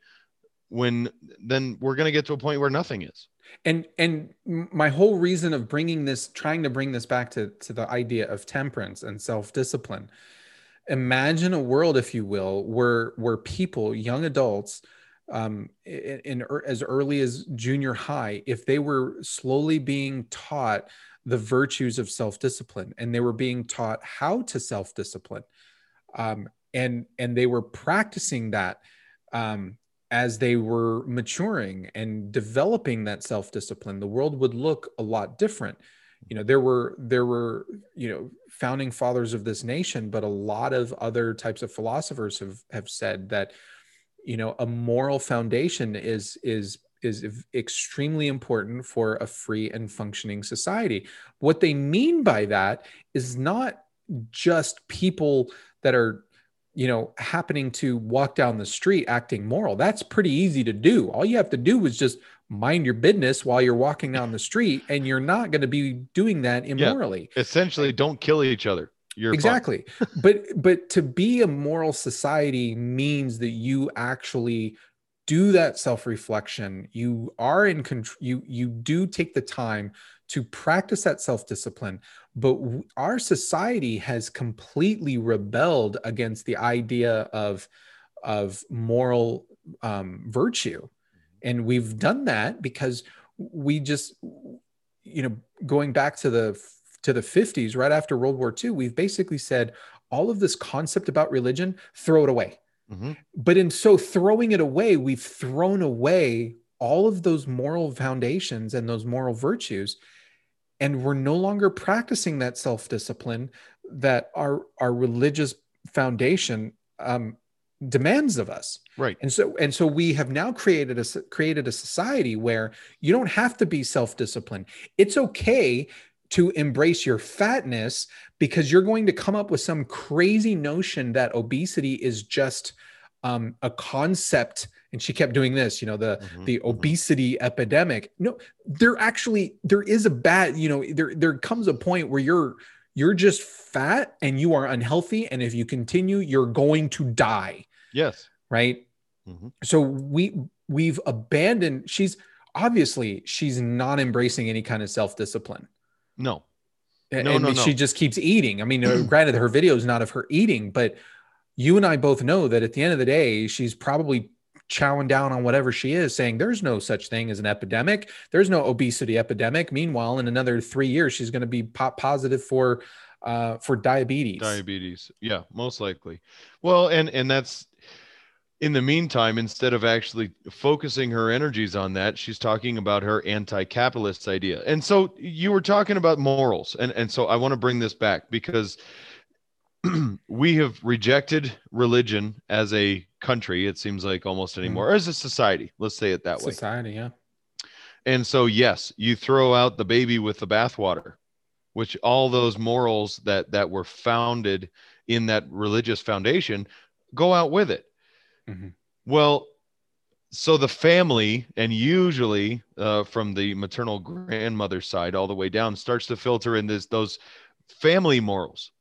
When then we're gonna get to a point where nothing is. and and my whole reason of bringing this trying to bring this back to to the idea of temperance and self-discipline imagine a world if you will where where people young adults um, in, in as early as junior high if they were slowly being taught the virtues of self-discipline and they were being taught how to self-discipline. Um, and and they were practicing that um, as they were maturing and developing that self-discipline the world would look a lot different. You know there were there were you know founding fathers of this nation but a lot of other types of philosophers have have said that you know a moral foundation is is is extremely important for a free and functioning society. What they mean by that is not just people that are you know happening to walk down the street acting moral. That's pretty easy to do. All you have to do is just mind your business while you're walking down the street and you're not going to be doing that immorally. Essentially, don't kill each other. You're exactly. But but to be a moral society means that you actually do that self-reflection. You are in control you you do take the time to practice that self-discipline but w- our society has completely rebelled against the idea of of moral um, virtue. And we've done that because we just you know going back to the to the 50s right after world war ii we've basically said all of this concept about religion throw it away Mhm. but in so throwing it away we've thrown away all of those moral foundations and those moral virtues and we're no longer practicing that self-discipline that our our religious foundation um, demands of us Right. and so and so we have now created a created a society where you don't have to be self-disciplined it's okay to embrace your fatness because you're going to come up with some crazy notion that obesity is just um, a concept and she kept doing this you know the Mhm, the mhm. obesity epidemic no there actually there is a bad you know there there comes a point where you're you're just fat and you are unhealthy and if you continue you're going to die Yes. right Mhm. so we we've abandoned she's obviously she's not embracing any kind of self-discipline No. No, and no, she just keeps eating. I mean uh, granted her video is not of her eating but you and i both know that at the end of the day she's probably chowing down on whatever she is saying there's no such thing as an epidemic. There's no obesity epidemic. Meanwhile in another three years she's going to be pop positive for uh for diabetes. Diabetes. Yeah most likely. Well and and that's in the meantime instead of actually focusing her energies on that she's talking about her anti-capitalist idea. And so you were talking about morals and and so i want to bring this back because we have rejected religion as a country it seems like almost hmm. anymore or as a society let's say it that way. Society yeah. And so, yes, you throw out the baby with the bathwater, which all those morals that that were founded in that religious foundation go out with it. Mhm. Well, so the family, and usually uh, from the maternal grandmother side all the way down, starts to filter in this those family morals.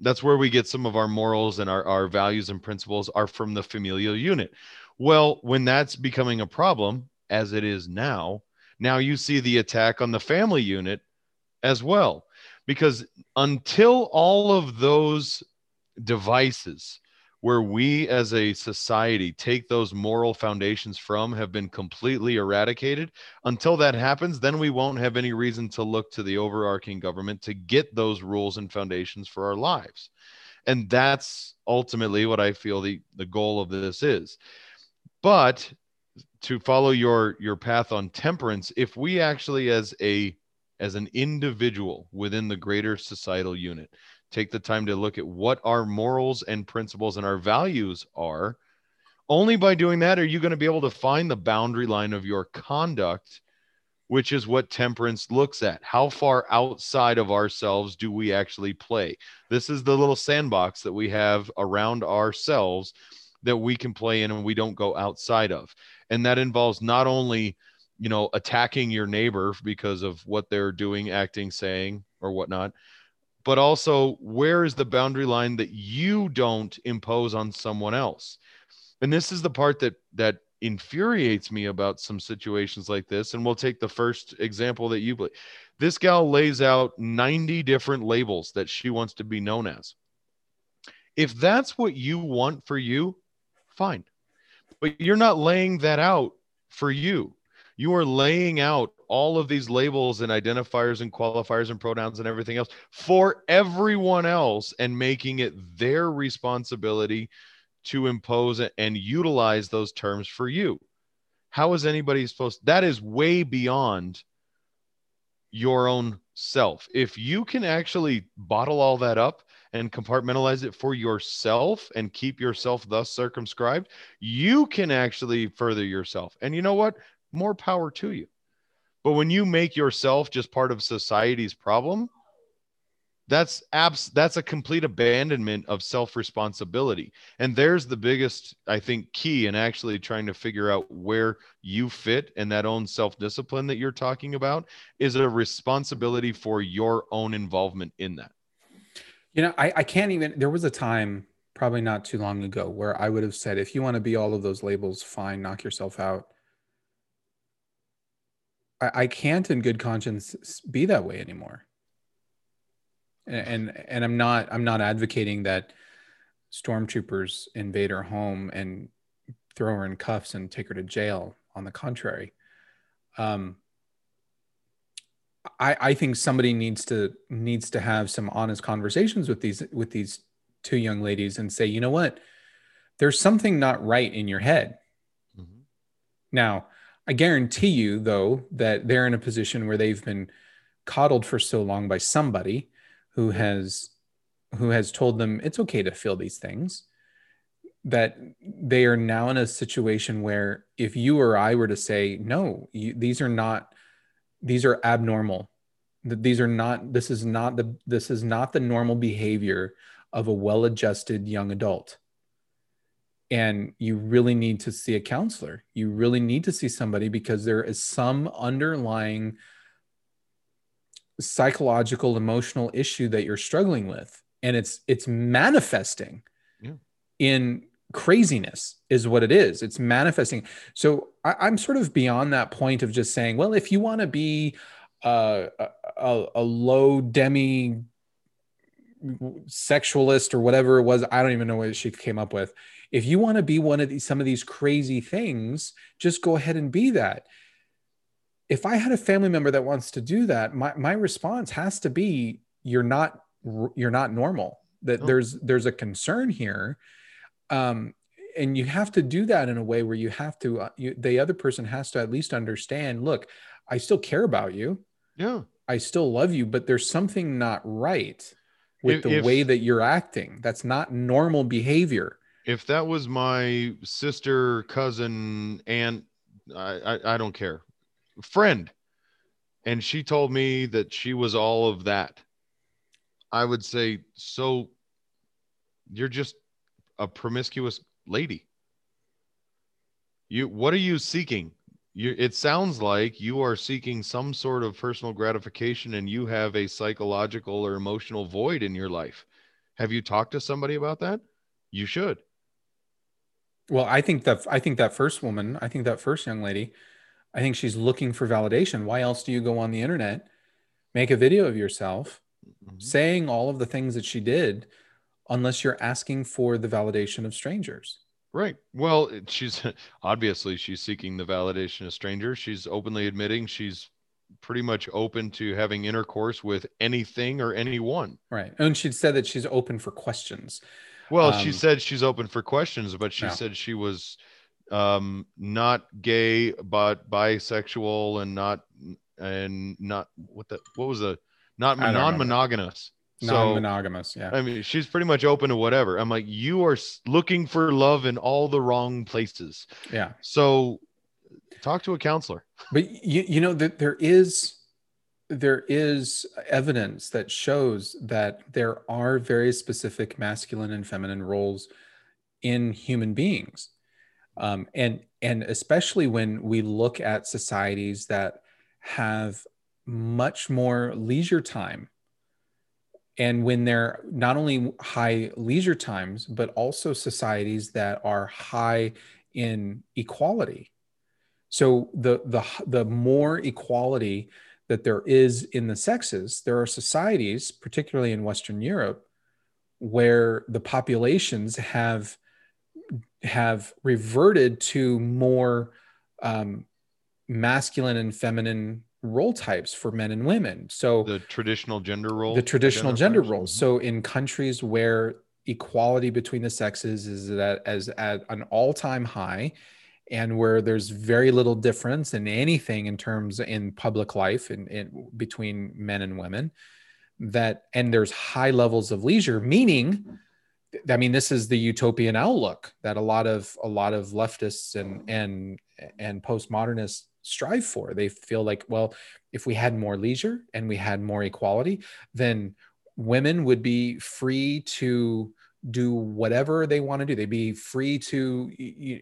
that's where we get some of our morals and our, our values and principles are from the familial unit. Well, when that's becoming a problem, as it is now, now you see the attack on the family unit as well. Because until all of those devices where we as a society take those moral foundations from have been completely eradicated. Until that happens, then we won't have any reason to look to the overarching government to get those rules and foundations for our lives. And that's ultimately what I feel the, the goal of this is. But to follow your your path on temperance, if we actually as a as an individual within the greater societal unit take the time to look at what our morals and principles and our values are. Only by doing that are you going to be able to find the boundary line of your conduct, which is what temperance looks at. How far outside of ourselves do we actually play? This is the little sandbox that we have around ourselves that we can play in and we don't go outside of. And that involves not only you know attacking your neighbor because of what they're doing acting saying or whatnot but also where is the boundary line that you don't impose on someone else? And this is the part that that infuriates me about some situations like this and we'll take the first example that you play. This gal lays out 90 different labels that she wants to be known as. If that's what you want for you fine. But you're not laying that out for you. You are laying out all of these labels and identifiers and qualifiers and pronouns and everything else for everyone else and making it their responsibility to impose and utilize those terms for you. How is anybody supposed that is way beyond your own self. If you can actually bottle all that up and compartmentalize it for yourself and keep yourself thus circumscribed, you can actually further yourself. And you know what? More power to you. But when you make yourself just part of society's problem, that's abs that's a complete abandonment of self-responsibility. And there's the biggest, I think, key in actually trying to figure out where you fit and that own self-discipline that you're talking about is a responsibility for your own involvement in that. You know, I, I can't even there was a time probably not too long ago where I would have said, if you want to be all of those labels, fine, knock yourself out. I, I can't in good conscience be that way anymore. And, and and I'm not I'm not advocating that stormtroopers invade her home and throw her in cuffs and take her to jail. On the contrary, um, I, I think somebody needs to needs to have some honest conversations with these with these two young ladies and say, you know what, there's something not right in your head. Mm-hmm. Now, I guarantee you, though, that they're in a position where they've been coddled for so long by somebody who has who has told them it's okay to feel these things that they are now in a situation where if you or I were to say no you, these are not these are abnormal. That these are not this is not the this is not the normal behavior of a well-adjusted young adult and you really need to see a counselor. You really need to see somebody because there is some underlying psychological emotional issue that you're struggling with. And it's it's manifesting yeah. in craziness is what it is. It's manifesting. So I, am sort of beyond that point of just saying well if you want to be uh, a, a low demi sexualist or whatever it was i don't even know what she came up with if you want to be one of these some of these crazy things just go ahead and be that. If i had a family member that wants to do that my, my response has to be you're not you're not normal. That oh. there's there's a concern here um and you have to do that in a way where you have to uh, you, the other person has to at least understand look i still care about you. Yeah. I still love you but there's something not right with if, the if, way that you're acting. That's not normal behavior if that was my sister, cousin, aunt, I, I, I don't care, friend, and she told me that she was all of that, I would say, so you're just a promiscuous lady. You, what are you seeking? You, it sounds like you are seeking some sort of personal gratification and you have a psychological or emotional void in your life Have you talked to somebody about that? You should. Well, I think that I think that first woman, I think that first young lady, I think she's looking for validation. Why else do you go on the internet, make a video of yourself Mhm. saying all of the things that she did unless you're asking for the validation of strangers? Right. Well, she's obviously she's seeking the validation of strangers. She's openly admitting she's pretty much open to having intercourse with anything or anyone. Right. And she said that she's open for questions. Well, Um, she said she's open for questions, but she Yeah. said she was um not gay but bisexual and not and not what the what was the not don't non-monogamous. So Non-monogamous. Yeah. I mean, she's pretty much open to whatever. I'm like, you are looking for love in all the wrong places. Yeah. So talk to a counselor. But you, you know that there is there is evidence that shows that there are very specific masculine and feminine roles in human beings. Um, and and especially when we look at societies that have much more leisure time. And when they're not only high leisure times but also societies that are high in equality. So the the the more equality that there is in the sexes there are societies particularly in western europe where the populations have have reverted to more um, masculine and feminine role types for men and women so The traditional gender role. the traditional gender identifiers. roles. So in countries where equality between the sexes is at as at an all-time high and where there's very little difference in anything in terms in public life in, in between men and women that and there's high levels of leisure meaning I mean, this is the utopian outlook that a lot of a lot of leftists and and and postmodernists strive for. They feel like, well, if we had more leisure and we had more equality, then women would be free to do whatever they want to do. They'd be free to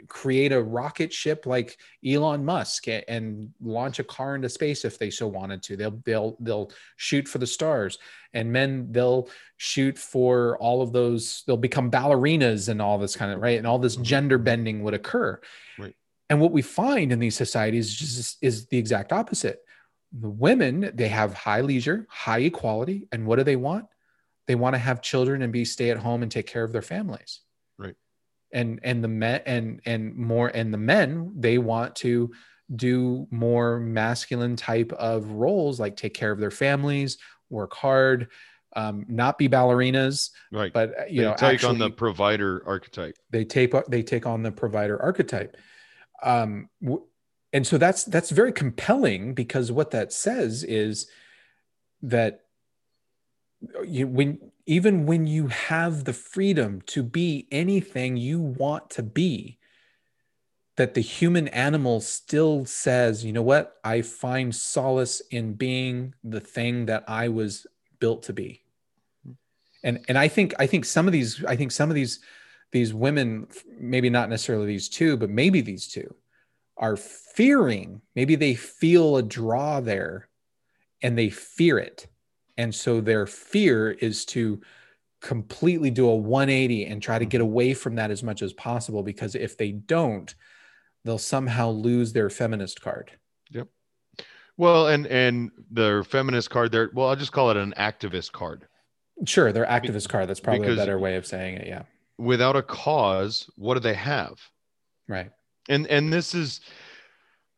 create a rocket ship like Elon Musk a- and launch a car into space if they so wanted to. They'll they'll they'll shoot for the stars, and men they'll shoot for all of those. They'll become ballerinas and all this kind of right, and all this mm-hmm. gender bending would occur. Right. And what we find in these societies is just is the exact opposite. The women they have high leisure, high equality, and what do they want? They want to have children and be stay at home and take care of their families. Right. And and the men and and more and the men they want to do more masculine type of roles like take care of their families, work hard, um, not be ballerinas, Right. but uh, you They know take on the provider archetype. they take they take on the provider archetype um and so that's that's very compelling because what that says is that you when even when you have the freedom to be anything you want to be that the human animal still says you know what? I find solace in being the thing that i was built to be. And and i think i think some of these i think some of these these women maybe not necessarily these two but maybe these two are fearing. Maybe they feel a draw there and they fear it and so their fear is to completely do a 180 and try to get mm-hmm. away from that as much as possible because if they don't they'll somehow lose their feminist card Yep. Well, and and their feminist card there. Well, I'll just call it an activist card. sure their activist card that's probably a better way of saying it yeah Without a cause, what do they have? right and and this is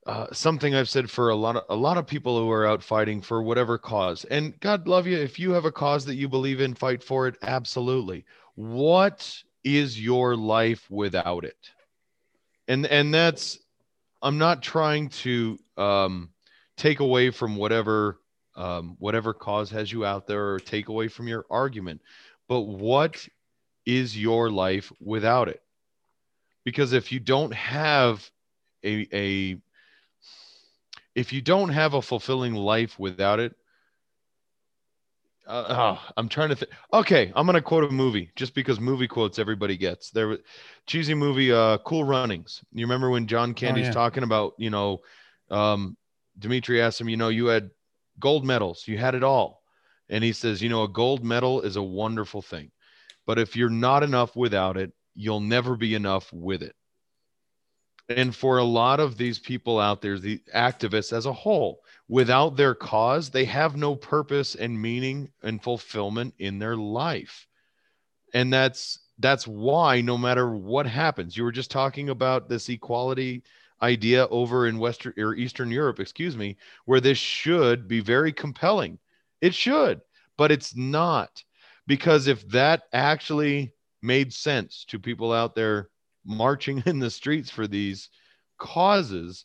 uh, something I've said for a lot of a lot of people who are out fighting for whatever cause. And God love you if you have a cause that you believe in, fight for it. Absolutely. What is your life without it? And and that's I'm not trying to um, take away from whatever um, whatever cause has you out there or take away from your argument, but what is your life without it? because if you don't have a, a if you don't have a fulfilling life without it uh, oh, i'm trying to think okay i'm going to quote a movie just because movie quotes everybody gets there was cheesy movie uh cool runnings you remember when john candy's yeah. talking about you know um dimitri asked him you know you had gold medals you had it all and he says you know a gold medal is a wonderful thing But if you're not enough without it, you'll never be enough with it. And for a lot of these people out there, the activists as a whole, without their cause, they have no purpose and meaning and fulfillment in their life. And that's that's why no matter what happens, you were just talking about this equality idea over in Western or Eastern Europe, excuse me, where this should be very compelling. It should, but it's not. Because if that actually made sense to people out there marching in the streets for these causes,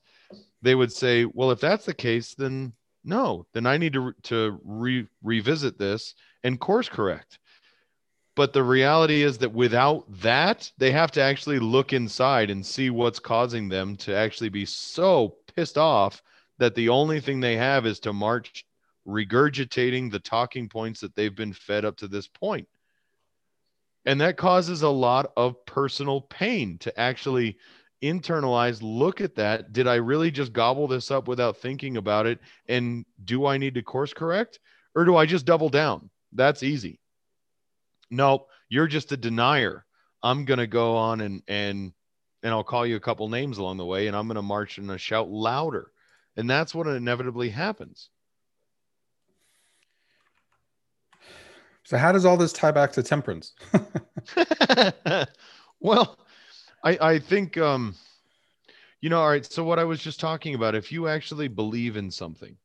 they would say, well, if that's the case, then no, then I need to, to re- revisit this and course correct. But the reality is that without that, they have to actually look inside and see what's causing them to actually be so pissed off that the only thing they have is to march regurgitating the talking points that they've been fed up to this point. And that causes a lot of personal pain to actually internalize, look at that. Did I really just gobble this up without thinking about it? And do I need to course correct or do I just double down? That's easy. Nope, you're just a denier. I'm going to go on and, and, and I'll call you a couple names along the way and I'm going to march and shout louder. And that's what inevitably happens. So how does all this tie back to temperance? well, I I think um you know all right, so what I was just talking about if you actually believe in something.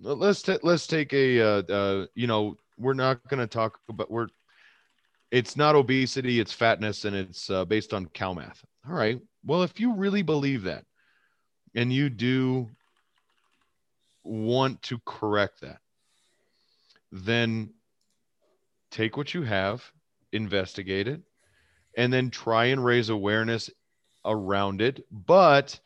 Let's t- let's take a uh, uh you know, we're not going to talk about we're it's not obesity, it's fatness and it's uh, based on cow math. All right. Well, if you really believe that and you do want to correct that, then take what you have, investigate it, and then try and raise awareness around it, but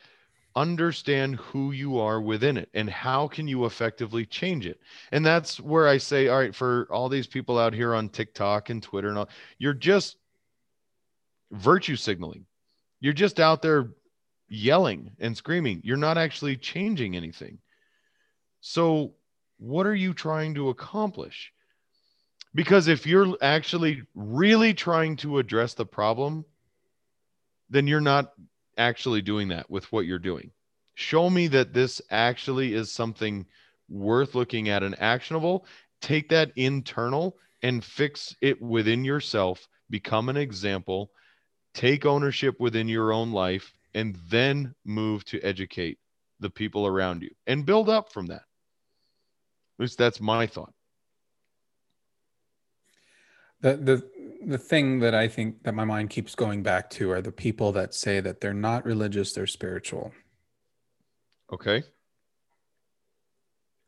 understand who you are within it and how can you effectively change it. And that's where I say, all right, for all these people out here on TikTok and Twitter and all, you're just virtue signaling. You're just out there yelling and screaming. You're not actually changing anything. So, what are you trying to accomplish? Because if you're actually really trying to address the problem, then you're not actually doing that with what you're doing. Show me that this actually is something worth looking at and actionable. Take that internal and fix it within yourself, become an example, take ownership within your own life, and then move to educate the people around you and build up from that. At least that's my thought the the the thing that I think that my mind keeps going back to are the people that say that they're not religious, they're spiritual. Okay.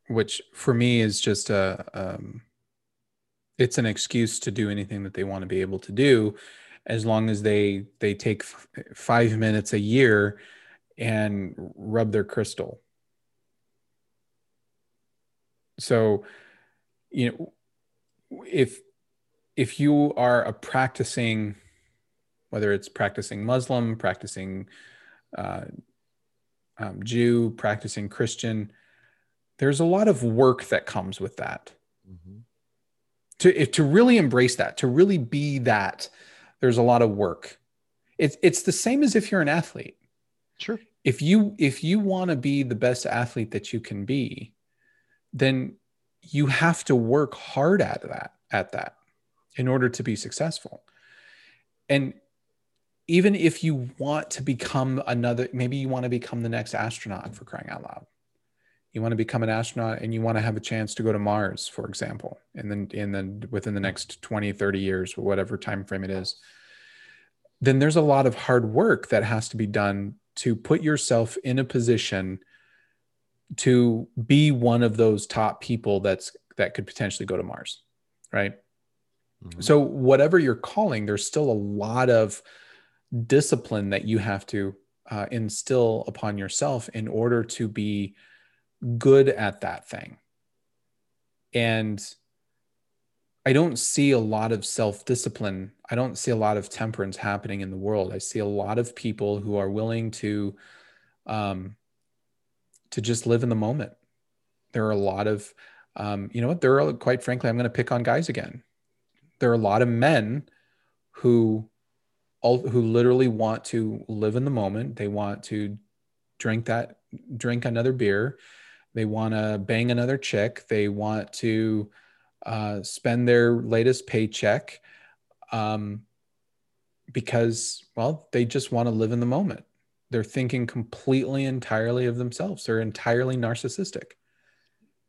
Which for me is just a um, it's an excuse to do anything that they want to be able to do as long as they they take f- 5 minutes a year and rub their crystal. So you know if if you are a practicing, whether it's practicing Muslim, practicing uh, um, Jew, practicing Christian, there's a lot of work that comes with that. Mm-hmm. To if, to really embrace that, to really be that, there's a lot of work. It's it's the same as if you're an athlete. Sure. If you if you want to be the best athlete that you can be, then you have to work hard at that at that in order to be successful. And even if you want to become another, maybe you want to become the next astronaut for crying out loud. You want to become an astronaut and you want to have a chance to go to Mars, for example, and then and then within the next 20, 30 years, or whatever time frame it is, then there's a lot of hard work that has to be done to put yourself in a position to be one of those top people that's that could potentially go to Mars, right? Mm-hmm. So, whatever you're calling, there's still a lot of discipline that you have to uh, instill upon yourself in order to be good at that thing. And I don't see a lot of self discipline. I don't see a lot of temperance happening in the world. I see a lot of people who are willing to, um, to just live in the moment. There are a lot of, um, you know what? There are quite frankly, I'm going to pick on guys again there are a lot of men who who literally want to live in the moment. They want to drink that drink another beer. They want to bang another chick. They want to uh, spend their latest paycheck um, because, well, they just want to live in the moment. They're thinking completely entirely of themselves. They're entirely narcissistic.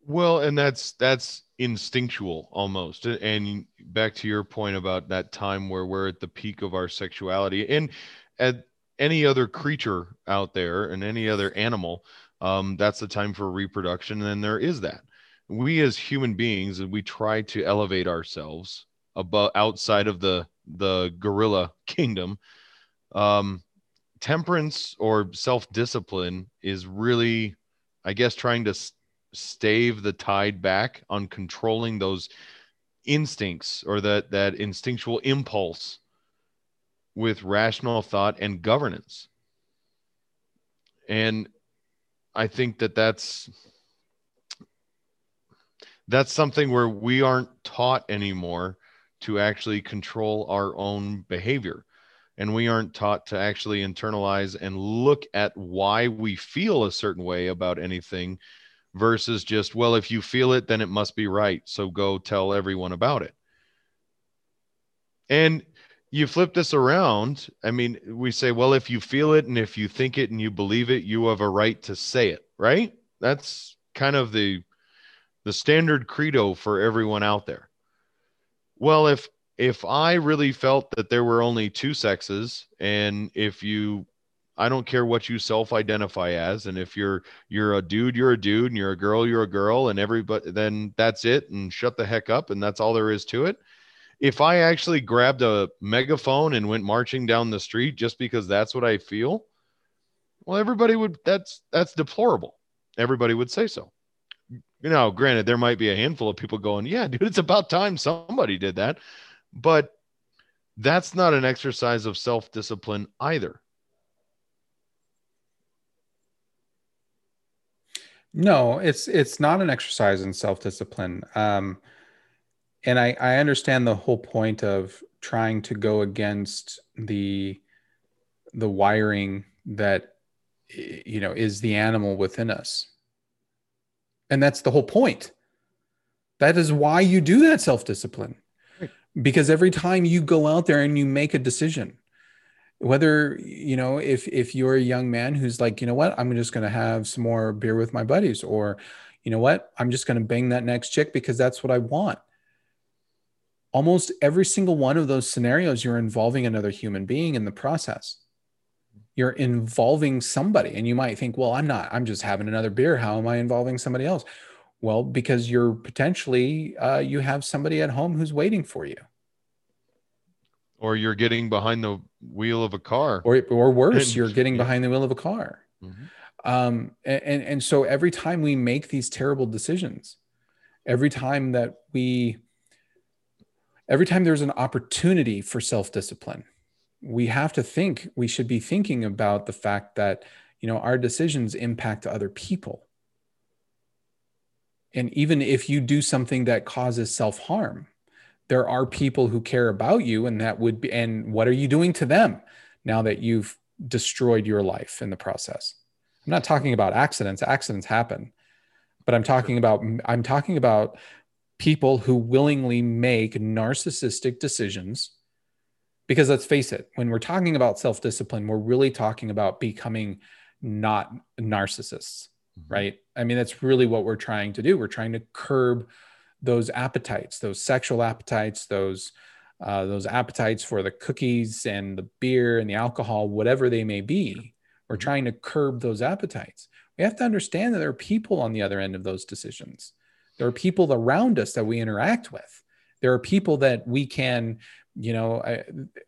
Well, and that's that's instinctual almost. And back to your point about that time where we're at the peak of our sexuality, and at any other creature out there and any other animal, um, that's the time for reproduction. And there is that. We as human beings, and we try to elevate ourselves above outside of the the gorilla kingdom. Um, temperance or self discipline is really, I guess, trying to stave the tide back on controlling those instincts or that that instinctual impulse with rational thought and governance. And I think that that's that's something where we aren't taught anymore to actually control our own behavior and we aren't taught to actually internalize and look at why we feel a certain way about anything versus just well if you feel it then it must be right. So go tell everyone about it. And you flip this around. I mean we say well if you feel it and if you think it and you believe it you have a right to say it right? That's kind of the the standard credo for everyone out there. Well if if i really felt that there were only two sexes and if you i don't care what you self identify as and if you're you're a dude you're a dude and you're a girl you're a girl and everybody then that's it and shut the heck up and that's all there is to it if I actually grabbed a megaphone and went marching down the street just because that's what I feel, well, everybody would that's that's deplorable. Everybody would say so. You know, granted, there might be a handful of people going, Yeah, dude, it's about time somebody did that. But that's not an exercise of self-discipline either. No, it's it's not an exercise in self-discipline. Um, and I, I understand the whole point of trying to go against the the wiring that you know is the animal within us. And that's the whole point. That is why you do that self-discipline. Because every time you go out there and you make a decision whether you know if if you're a young man who's like you know what i'm just going to have some more beer with my buddies or you know what i'm just going to bang that next chick because that's what i want almost every single one of those scenarios, you're involving another human being in the process. You're involving somebody, and you might think, well, I'm not, I'm just having another beer. How am I involving somebody else? Well, because you're potentially, uh, you have somebody at home who's waiting for you. Or you're getting behind the wheel of a car. Or, or worse, you're getting behind the wheel of a car. Mm-hmm. Um, and, and so every time we make these terrible decisions, every time that we every time there's an opportunity for self-discipline we have to think we should be thinking about the fact that you know our decisions impact other people and even if you do something that causes self-harm there are people who care about you and that would be and what are you doing to them now that you've destroyed your life in the process i'm not talking about accidents accidents happen but i'm talking about i'm talking about people who willingly make narcissistic decisions. Because let's face it, when we're talking about self discipline, we're really talking about becoming not narcissists, mm-hmm. right? I mean, that's really what we're trying to do. We're trying to curb those appetites, those sexual appetites, those uh, those appetites for the cookies and the beer and the alcohol, whatever they may be. We're mm-hmm. trying to curb those appetites. We have to understand that there are people on the other end of those decisions. There are people around us that we interact with. There are people that we can, you know,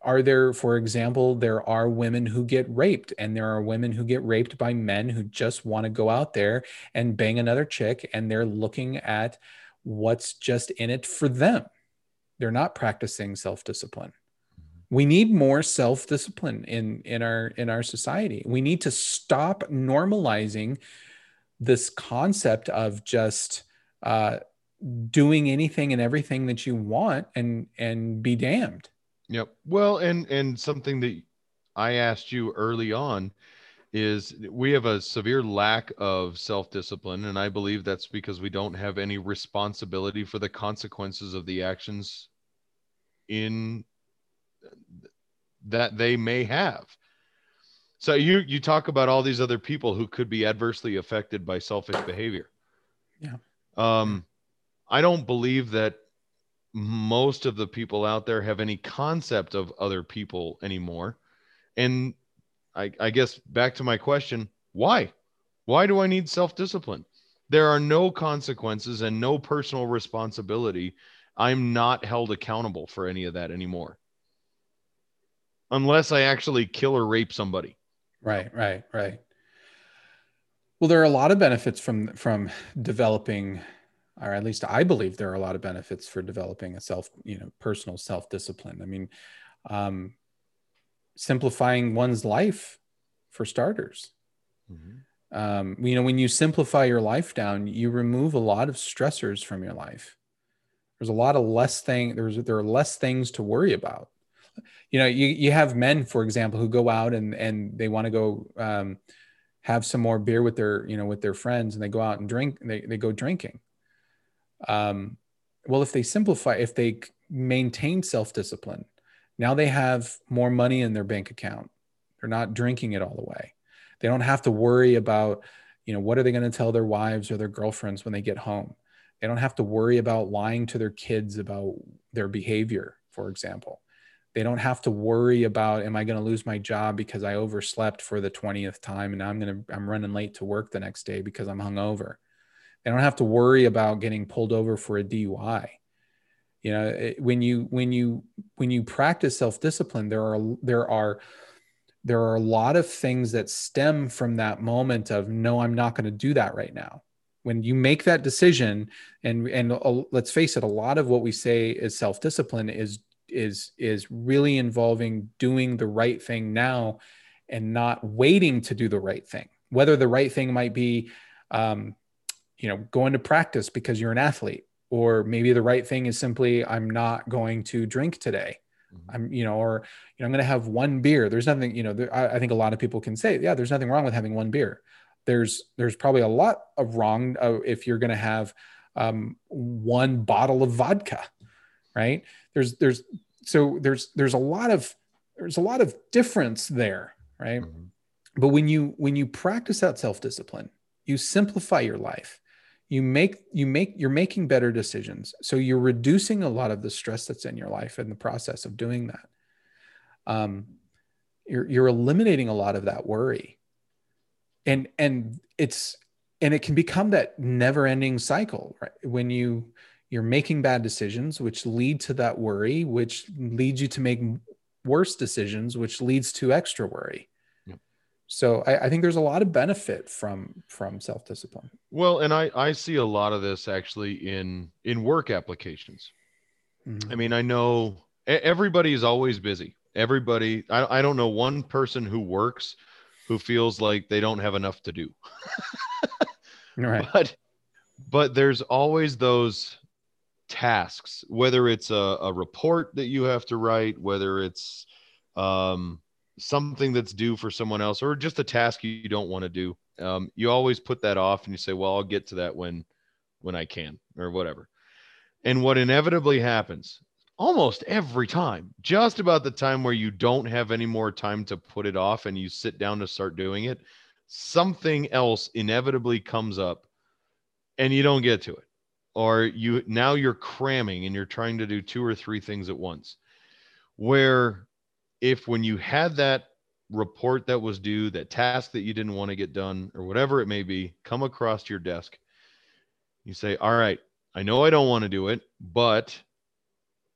are there, for example, there are women who get raped, and there are women who get raped by men who just want to go out there and bang another chick, and they're looking at what's just in it for them. They're not practicing self discipline we need more self-discipline in in our in our society we need to stop normalizing this concept of just uh, doing anything and everything that you want and and be damned Yep. Well, and and something that I asked you early on is we have a severe lack of self-discipline and I believe that's because we don't have any responsibility for the consequences of the actions in that they may have. So you you talk about all these other people who could be adversely affected by selfish behavior. Yeah. Um I don't believe that most of the people out there have any concept of other people anymore. And I, I guess back to my question why? Why do I need self discipline? There are no consequences and no personal responsibility. I'm not held accountable for any of that anymore. Unless I actually kill or rape somebody. Right, right, right. Well, there are a lot of benefits from from developing or at least I believe there are a lot of benefits for developing a self, you know, personal self discipline. I mean, um, simplifying one's life for starters. Mm-hmm. Um, you know, when you simplify your life down, you remove a lot of stressors from your life. There's a lot of less thing. There's there are less things to worry about. You know, you you have men, for example, who go out and and they want to go um, have some more beer with their you know with their friends, and they go out and drink. And they they go drinking um, well, if they simplify, if they maintain self discipline, now they have more money in their bank account. They're not drinking it all the way. They don't have to worry about, you know, what are they going to tell their wives or their girlfriends when they get home? They don't have to worry about lying to their kids about their behavior, for example. They don't have to worry about, am I going to lose my job because I overslept for the 20th time and I'm going to, I'm running late to work the next day because I'm hungover. They don't have to worry about getting pulled over for a DUI. You know, it, when you when you when you practice self discipline, there are there are there are a lot of things that stem from that moment of no, I'm not going to do that right now. When you make that decision, and and uh, let's face it, a lot of what we say is self discipline is is is really involving doing the right thing now and not waiting to do the right thing whether the right thing might be um, you know going to practice because you're an athlete or maybe the right thing is simply i'm not going to drink today. Mm-hmm. i'm you know or you know i'm going to have one beer. There's nothing you know there, I, I, think a lot of people can say yeah there's nothing wrong with having one beer. There's there's probably a lot of wrong uh, if you're going to have um, one bottle of vodka right? There's there's so there's there's a lot of there's a lot of difference there right? Mm-hmm. but when you when you practice that self-discipline you simplify your life you make you make you're making better decisions. So you're reducing a lot of the stress that's in your life in the process of doing that. Um, you're you're eliminating a lot of that worry. And and it's and it can become that never ending cycle right? When you you're making bad decisions which lead to that worry which leads you to make worse decisions which leads to extra worry so I, I, think there's a lot of benefit from from self discipline. Well, and I I see a lot of this actually in in work applications. Mm-hmm. I mean, I know everybody is always busy. Everybody, I I don't know one person who works who feels like they don't have enough to do. right. But but there's always those tasks, whether it's a, a report that you have to write, whether it's um something that's due for someone else or just a task you don't want to do um, you always put that off and you say well i'll get to that when when i can or whatever. And what inevitably happens almost every time just about the time where you don't have any more time to put it off and you sit down to start doing it something else inevitably comes up and you don't get to it. Or you now you're cramming and you're trying to do two or three things at once. Where if when you had that report that was due, that task that you didn't want to get done, or whatever it may be, come across your desk, you say, All right, I know I don't want to do it, but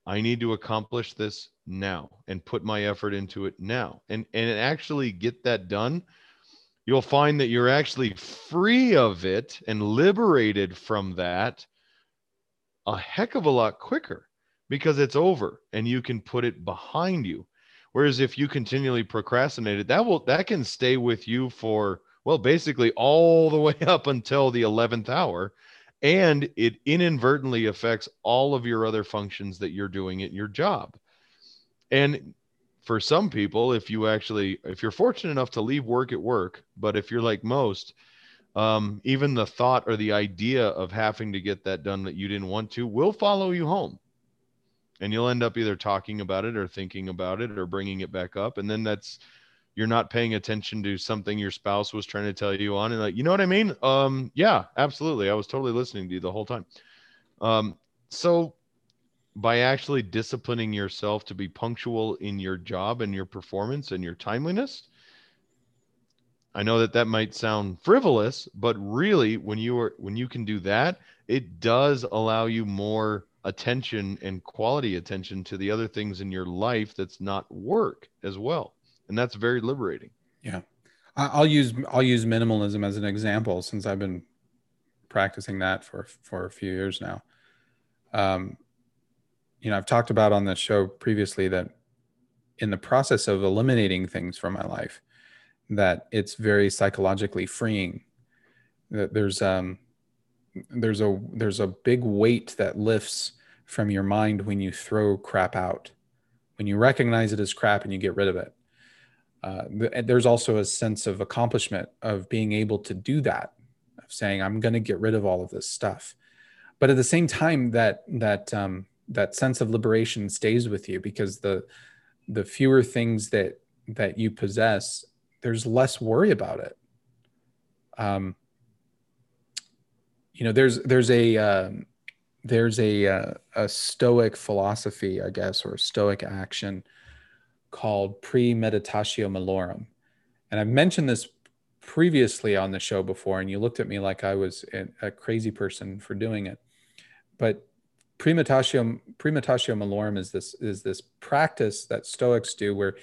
I need to accomplish this now and put my effort into it now and, and actually get that done. You'll find that you're actually free of it and liberated from that a heck of a lot quicker because it's over and you can put it behind you Whereas if you continually procrastinate it, that will that can stay with you for well, basically all the way up until the 11th hour. And it inadvertently affects all of your other functions that you're doing at your job. and for some people, if you actually, if you're fortunate enough to leave work at work, but if you're like most, um, even the thought or the idea of having to get that done that you didn't want to will follow you home and you'll end up either talking about it or thinking about it or bringing it back up and then that's you're not paying attention to something your spouse was trying to tell you on and like you know what i mean? Um yeah absolutely i was totally listening to you the whole time. Um so by actually disciplining yourself to be punctual in your job and your performance and your timeliness i know that that might sound frivolous but really when you are when you can do that it does allow you more attention and quality attention to the other things in your life that's not work as well and that's very liberating Yeah. I'll use I'll use minimalism as an example since I've been practicing that for for a few years now. Um, you know, I've talked about on the show previously that in the process of eliminating things from my life, that it's very psychologically freeing. That there's um there's a there's a big weight that lifts from your mind when you throw crap out, when you recognize it as crap and you get rid of it. Uh, th- there's also a sense of accomplishment of being able to do that of saying i'm going to get rid of all of this stuff. But at the same time that that um, that sense of liberation stays with you because the the fewer things that that you possess there's less worry about it. Um, you know there's there's a um, there's a uh, a stoic philosophy i guess or stoic action called premeditatio malorum. And I've mentioned this previously on the show before, and you looked at me like I was a, crazy person for doing it. But premeditatio, premeditatio malorum is this is this practice that Stoics do where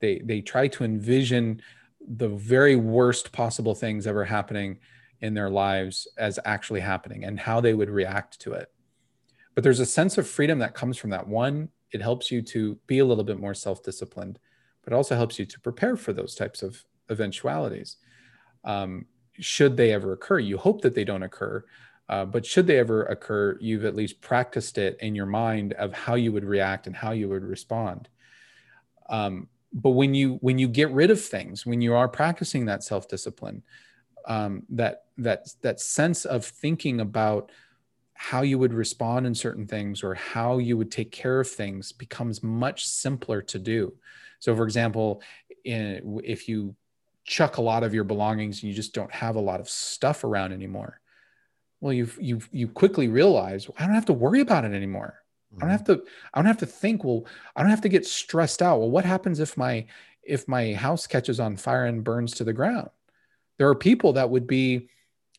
they they try to envision the very worst possible things ever happening in their lives as actually happening and how they would react to it. But there's a sense of freedom that comes from that. One, it helps you to be a little bit more self-disciplined but it also helps you to prepare for those types of eventualities um, should they ever occur you hope that they don't occur uh, but should they ever occur you've at least practiced it in your mind of how you would react and how you would respond um, but when you when you get rid of things when you are practicing that self-discipline um, that that that sense of thinking about how you would respond in certain things or how you would take care of things becomes much simpler to do. So, for example, in, if you chuck a lot of your belongings and you just don't have a lot of stuff around anymore, well, you you you quickly realize well, I don't have to worry about it anymore. I don't have to I don't have to think. Well, I don't have to get stressed out. Well, what happens if my if my house catches on fire and burns to the ground? There are people that would be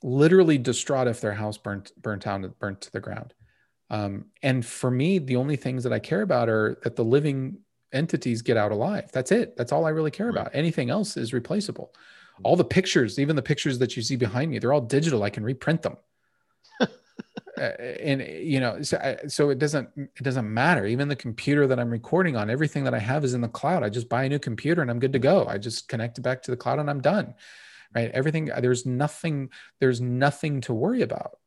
literally distraught if their house burnt burnt down and burnt to the ground. Um, and for me the only things that i care about are that the living entities get out alive. That's it. That's all i really care about. Anything else is replaceable. All the pictures even the pictures that you see behind me they're all digital. I can reprint them. Uh, and you know so, I, so it doesn't it doesn't matter. Even the computer that i'm recording on everything that i have is in the cloud. I just buy a new computer and i'm good to go. I just connect it back to the cloud and i'm done right? Everything there's nothing there's nothing to worry about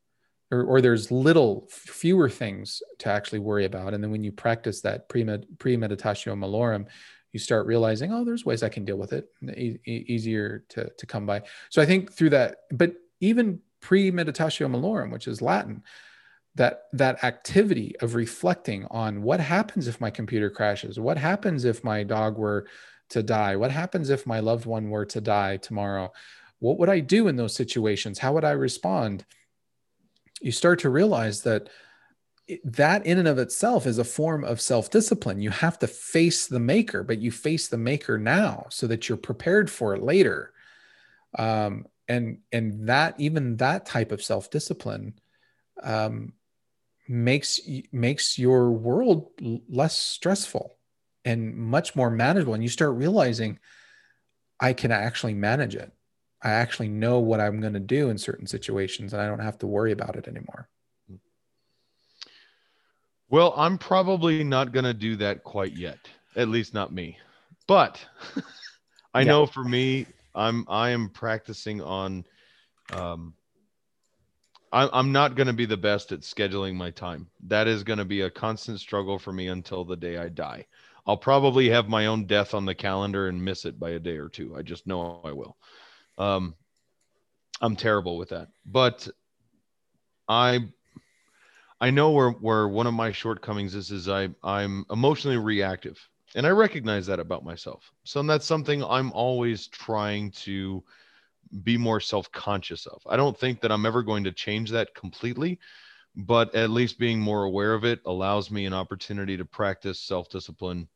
or, or there's little fewer things to actually worry about. And then when you practice that pre-med, premeditatio malorum you start realizing oh there's ways i can deal with it e- easier to, to come by. So i think through that but even premeditatio malorum which is latin that that activity of reflecting on what happens if my computer crashes what happens if my dog were to die? What happens if my loved one were to die tomorrow? What would I do in those situations? How would I respond? You start to realize that that in and of itself is a form of self-discipline. You have to face the maker, but you face the maker now so that you're prepared for it later. Um, and and that even that type of self-discipline um, makes makes your world less stressful and much more manageable and you start realizing i can actually manage it i actually know what i'm going to do in certain situations and i don't have to worry about it anymore well i'm probably not going to do that quite yet at least not me but i Yeah. know for me i'm i am practicing on um I- I'm not going to be the best at scheduling my time. That is going to be a constant struggle for me until the day I die. I'll probably have my own death on the calendar and miss it by a day or two. I just know I will. Um, I'm terrible with that, but I I know where where one of my shortcomings is is I I'm emotionally reactive, and I recognize that about myself. So that's something I'm always trying to be more self-conscious of. I don't think that I'm ever going to change that completely, but at least being more aware of it allows me an opportunity to practice self-discipline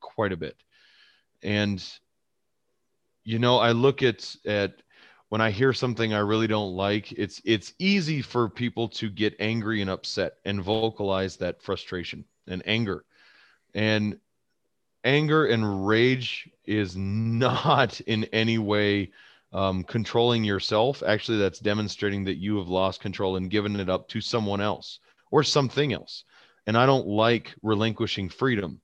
quite a bit. And you know, I look at at when I hear something I really don't like, it's it's easy for people to get angry and upset and vocalize that frustration and anger. And anger and rage is not in any way um, controlling yourself. Actually, that's demonstrating that you have lost control and given it up to someone else or something else. And I don't like relinquishing freedom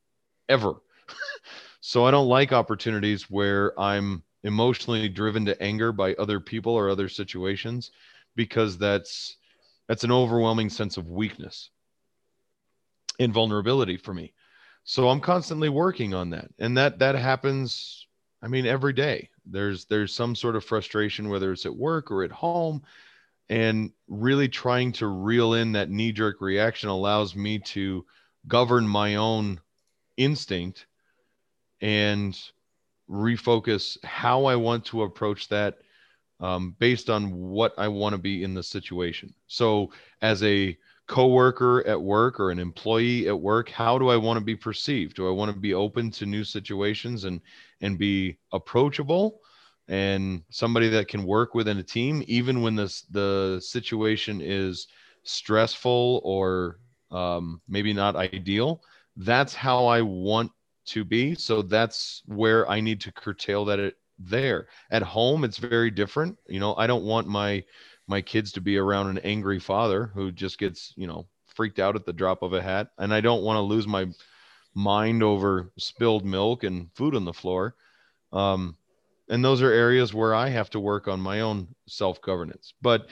ever. so I don't like opportunities where I'm emotionally driven to anger by other people or other situations because that's that's an overwhelming sense of weakness and vulnerability for me so i'm constantly working on that and that that happens i mean every day there's there's some sort of frustration whether it's at work or at home and really trying to reel in that knee jerk reaction allows me to govern my own instinct and refocus how I want to approach that um, based on what I want to be in the situation. So, as a coworker at work or an employee at work, how do I want to be perceived? Do I want to be open to new situations and and be approachable and somebody that can work within a team, even when this the situation is stressful or um, maybe not ideal? That's how I want to be. So that's where I need to curtail that it, there. At home, it's very different. You know, I don't want my my kids to be around an angry father who just gets, you know, freaked out at the drop of a hat. And I don't want to lose my mind over spilled milk and food on the floor. Um, and those are areas where I have to work on my own self governance. But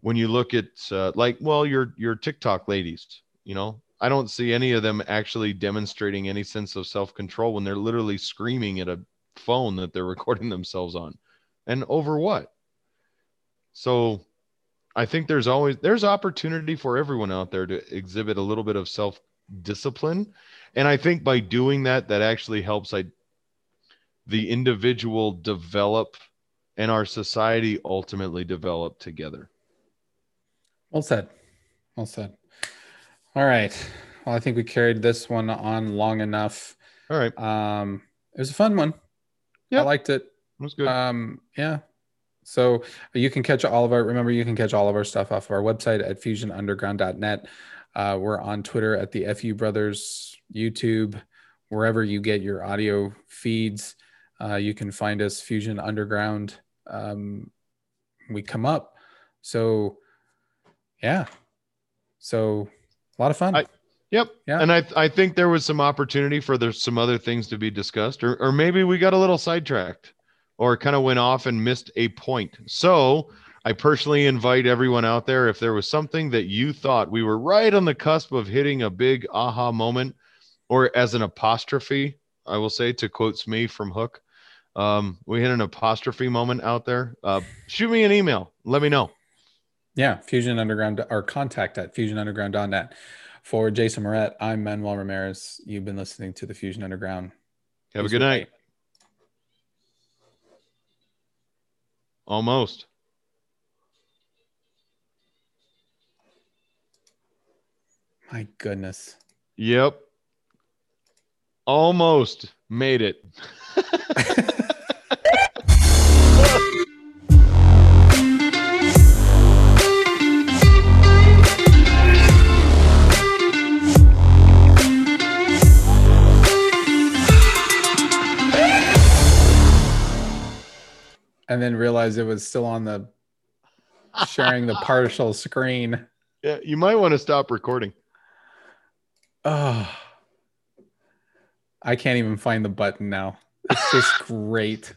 when you look at uh, like, well, your your TikTok ladies, you know, I don't see any of them actually demonstrating any sense of self control when they're literally screaming at a phone that they're recording themselves on. And over what? So I think there's always there's opportunity for everyone out there to exhibit a little bit of self discipline. And I think by doing that that actually helps I the individual develop and our society ultimately develop together. Well said. Well said. All right. Well, I think we carried this one on long enough. All right. Um, it was a fun one. Yeah. I liked it. It was good. Um, yeah. So you can catch all of our, remember, you can catch all of our stuff off of our website at fusionunderground.net. Uh, we're on Twitter at the FU Brothers, YouTube, wherever you get your audio feeds. Uh, you can find us Fusion Underground. Um, we come up. So, yeah. So a lot of fun. I, yep. Yeah. And I I think there was some opportunity for there's some other things to be discussed, or or maybe we got a little sidetracked, or kind of went off and missed a point. So I personally invite everyone out there if there was something that you thought we were right on the cusp of hitting a big aha moment, or as an apostrophe, I will say to quotes me from Hook. Um, we hit an apostrophe moment out there. Uh, shoot me an email. Let me know. Yeah, Fusion Underground or contact at fusionunderground.net. For Jason Moret, I'm Manuel Ramirez. You've been listening to the Fusion Underground. Have a good night. Almost. My goodness. Yep. Almost made it. and then realized it was still on the sharing the partial screen. Yeah, you might want to stop recording. Oh, I can't even find the button now. It's just great.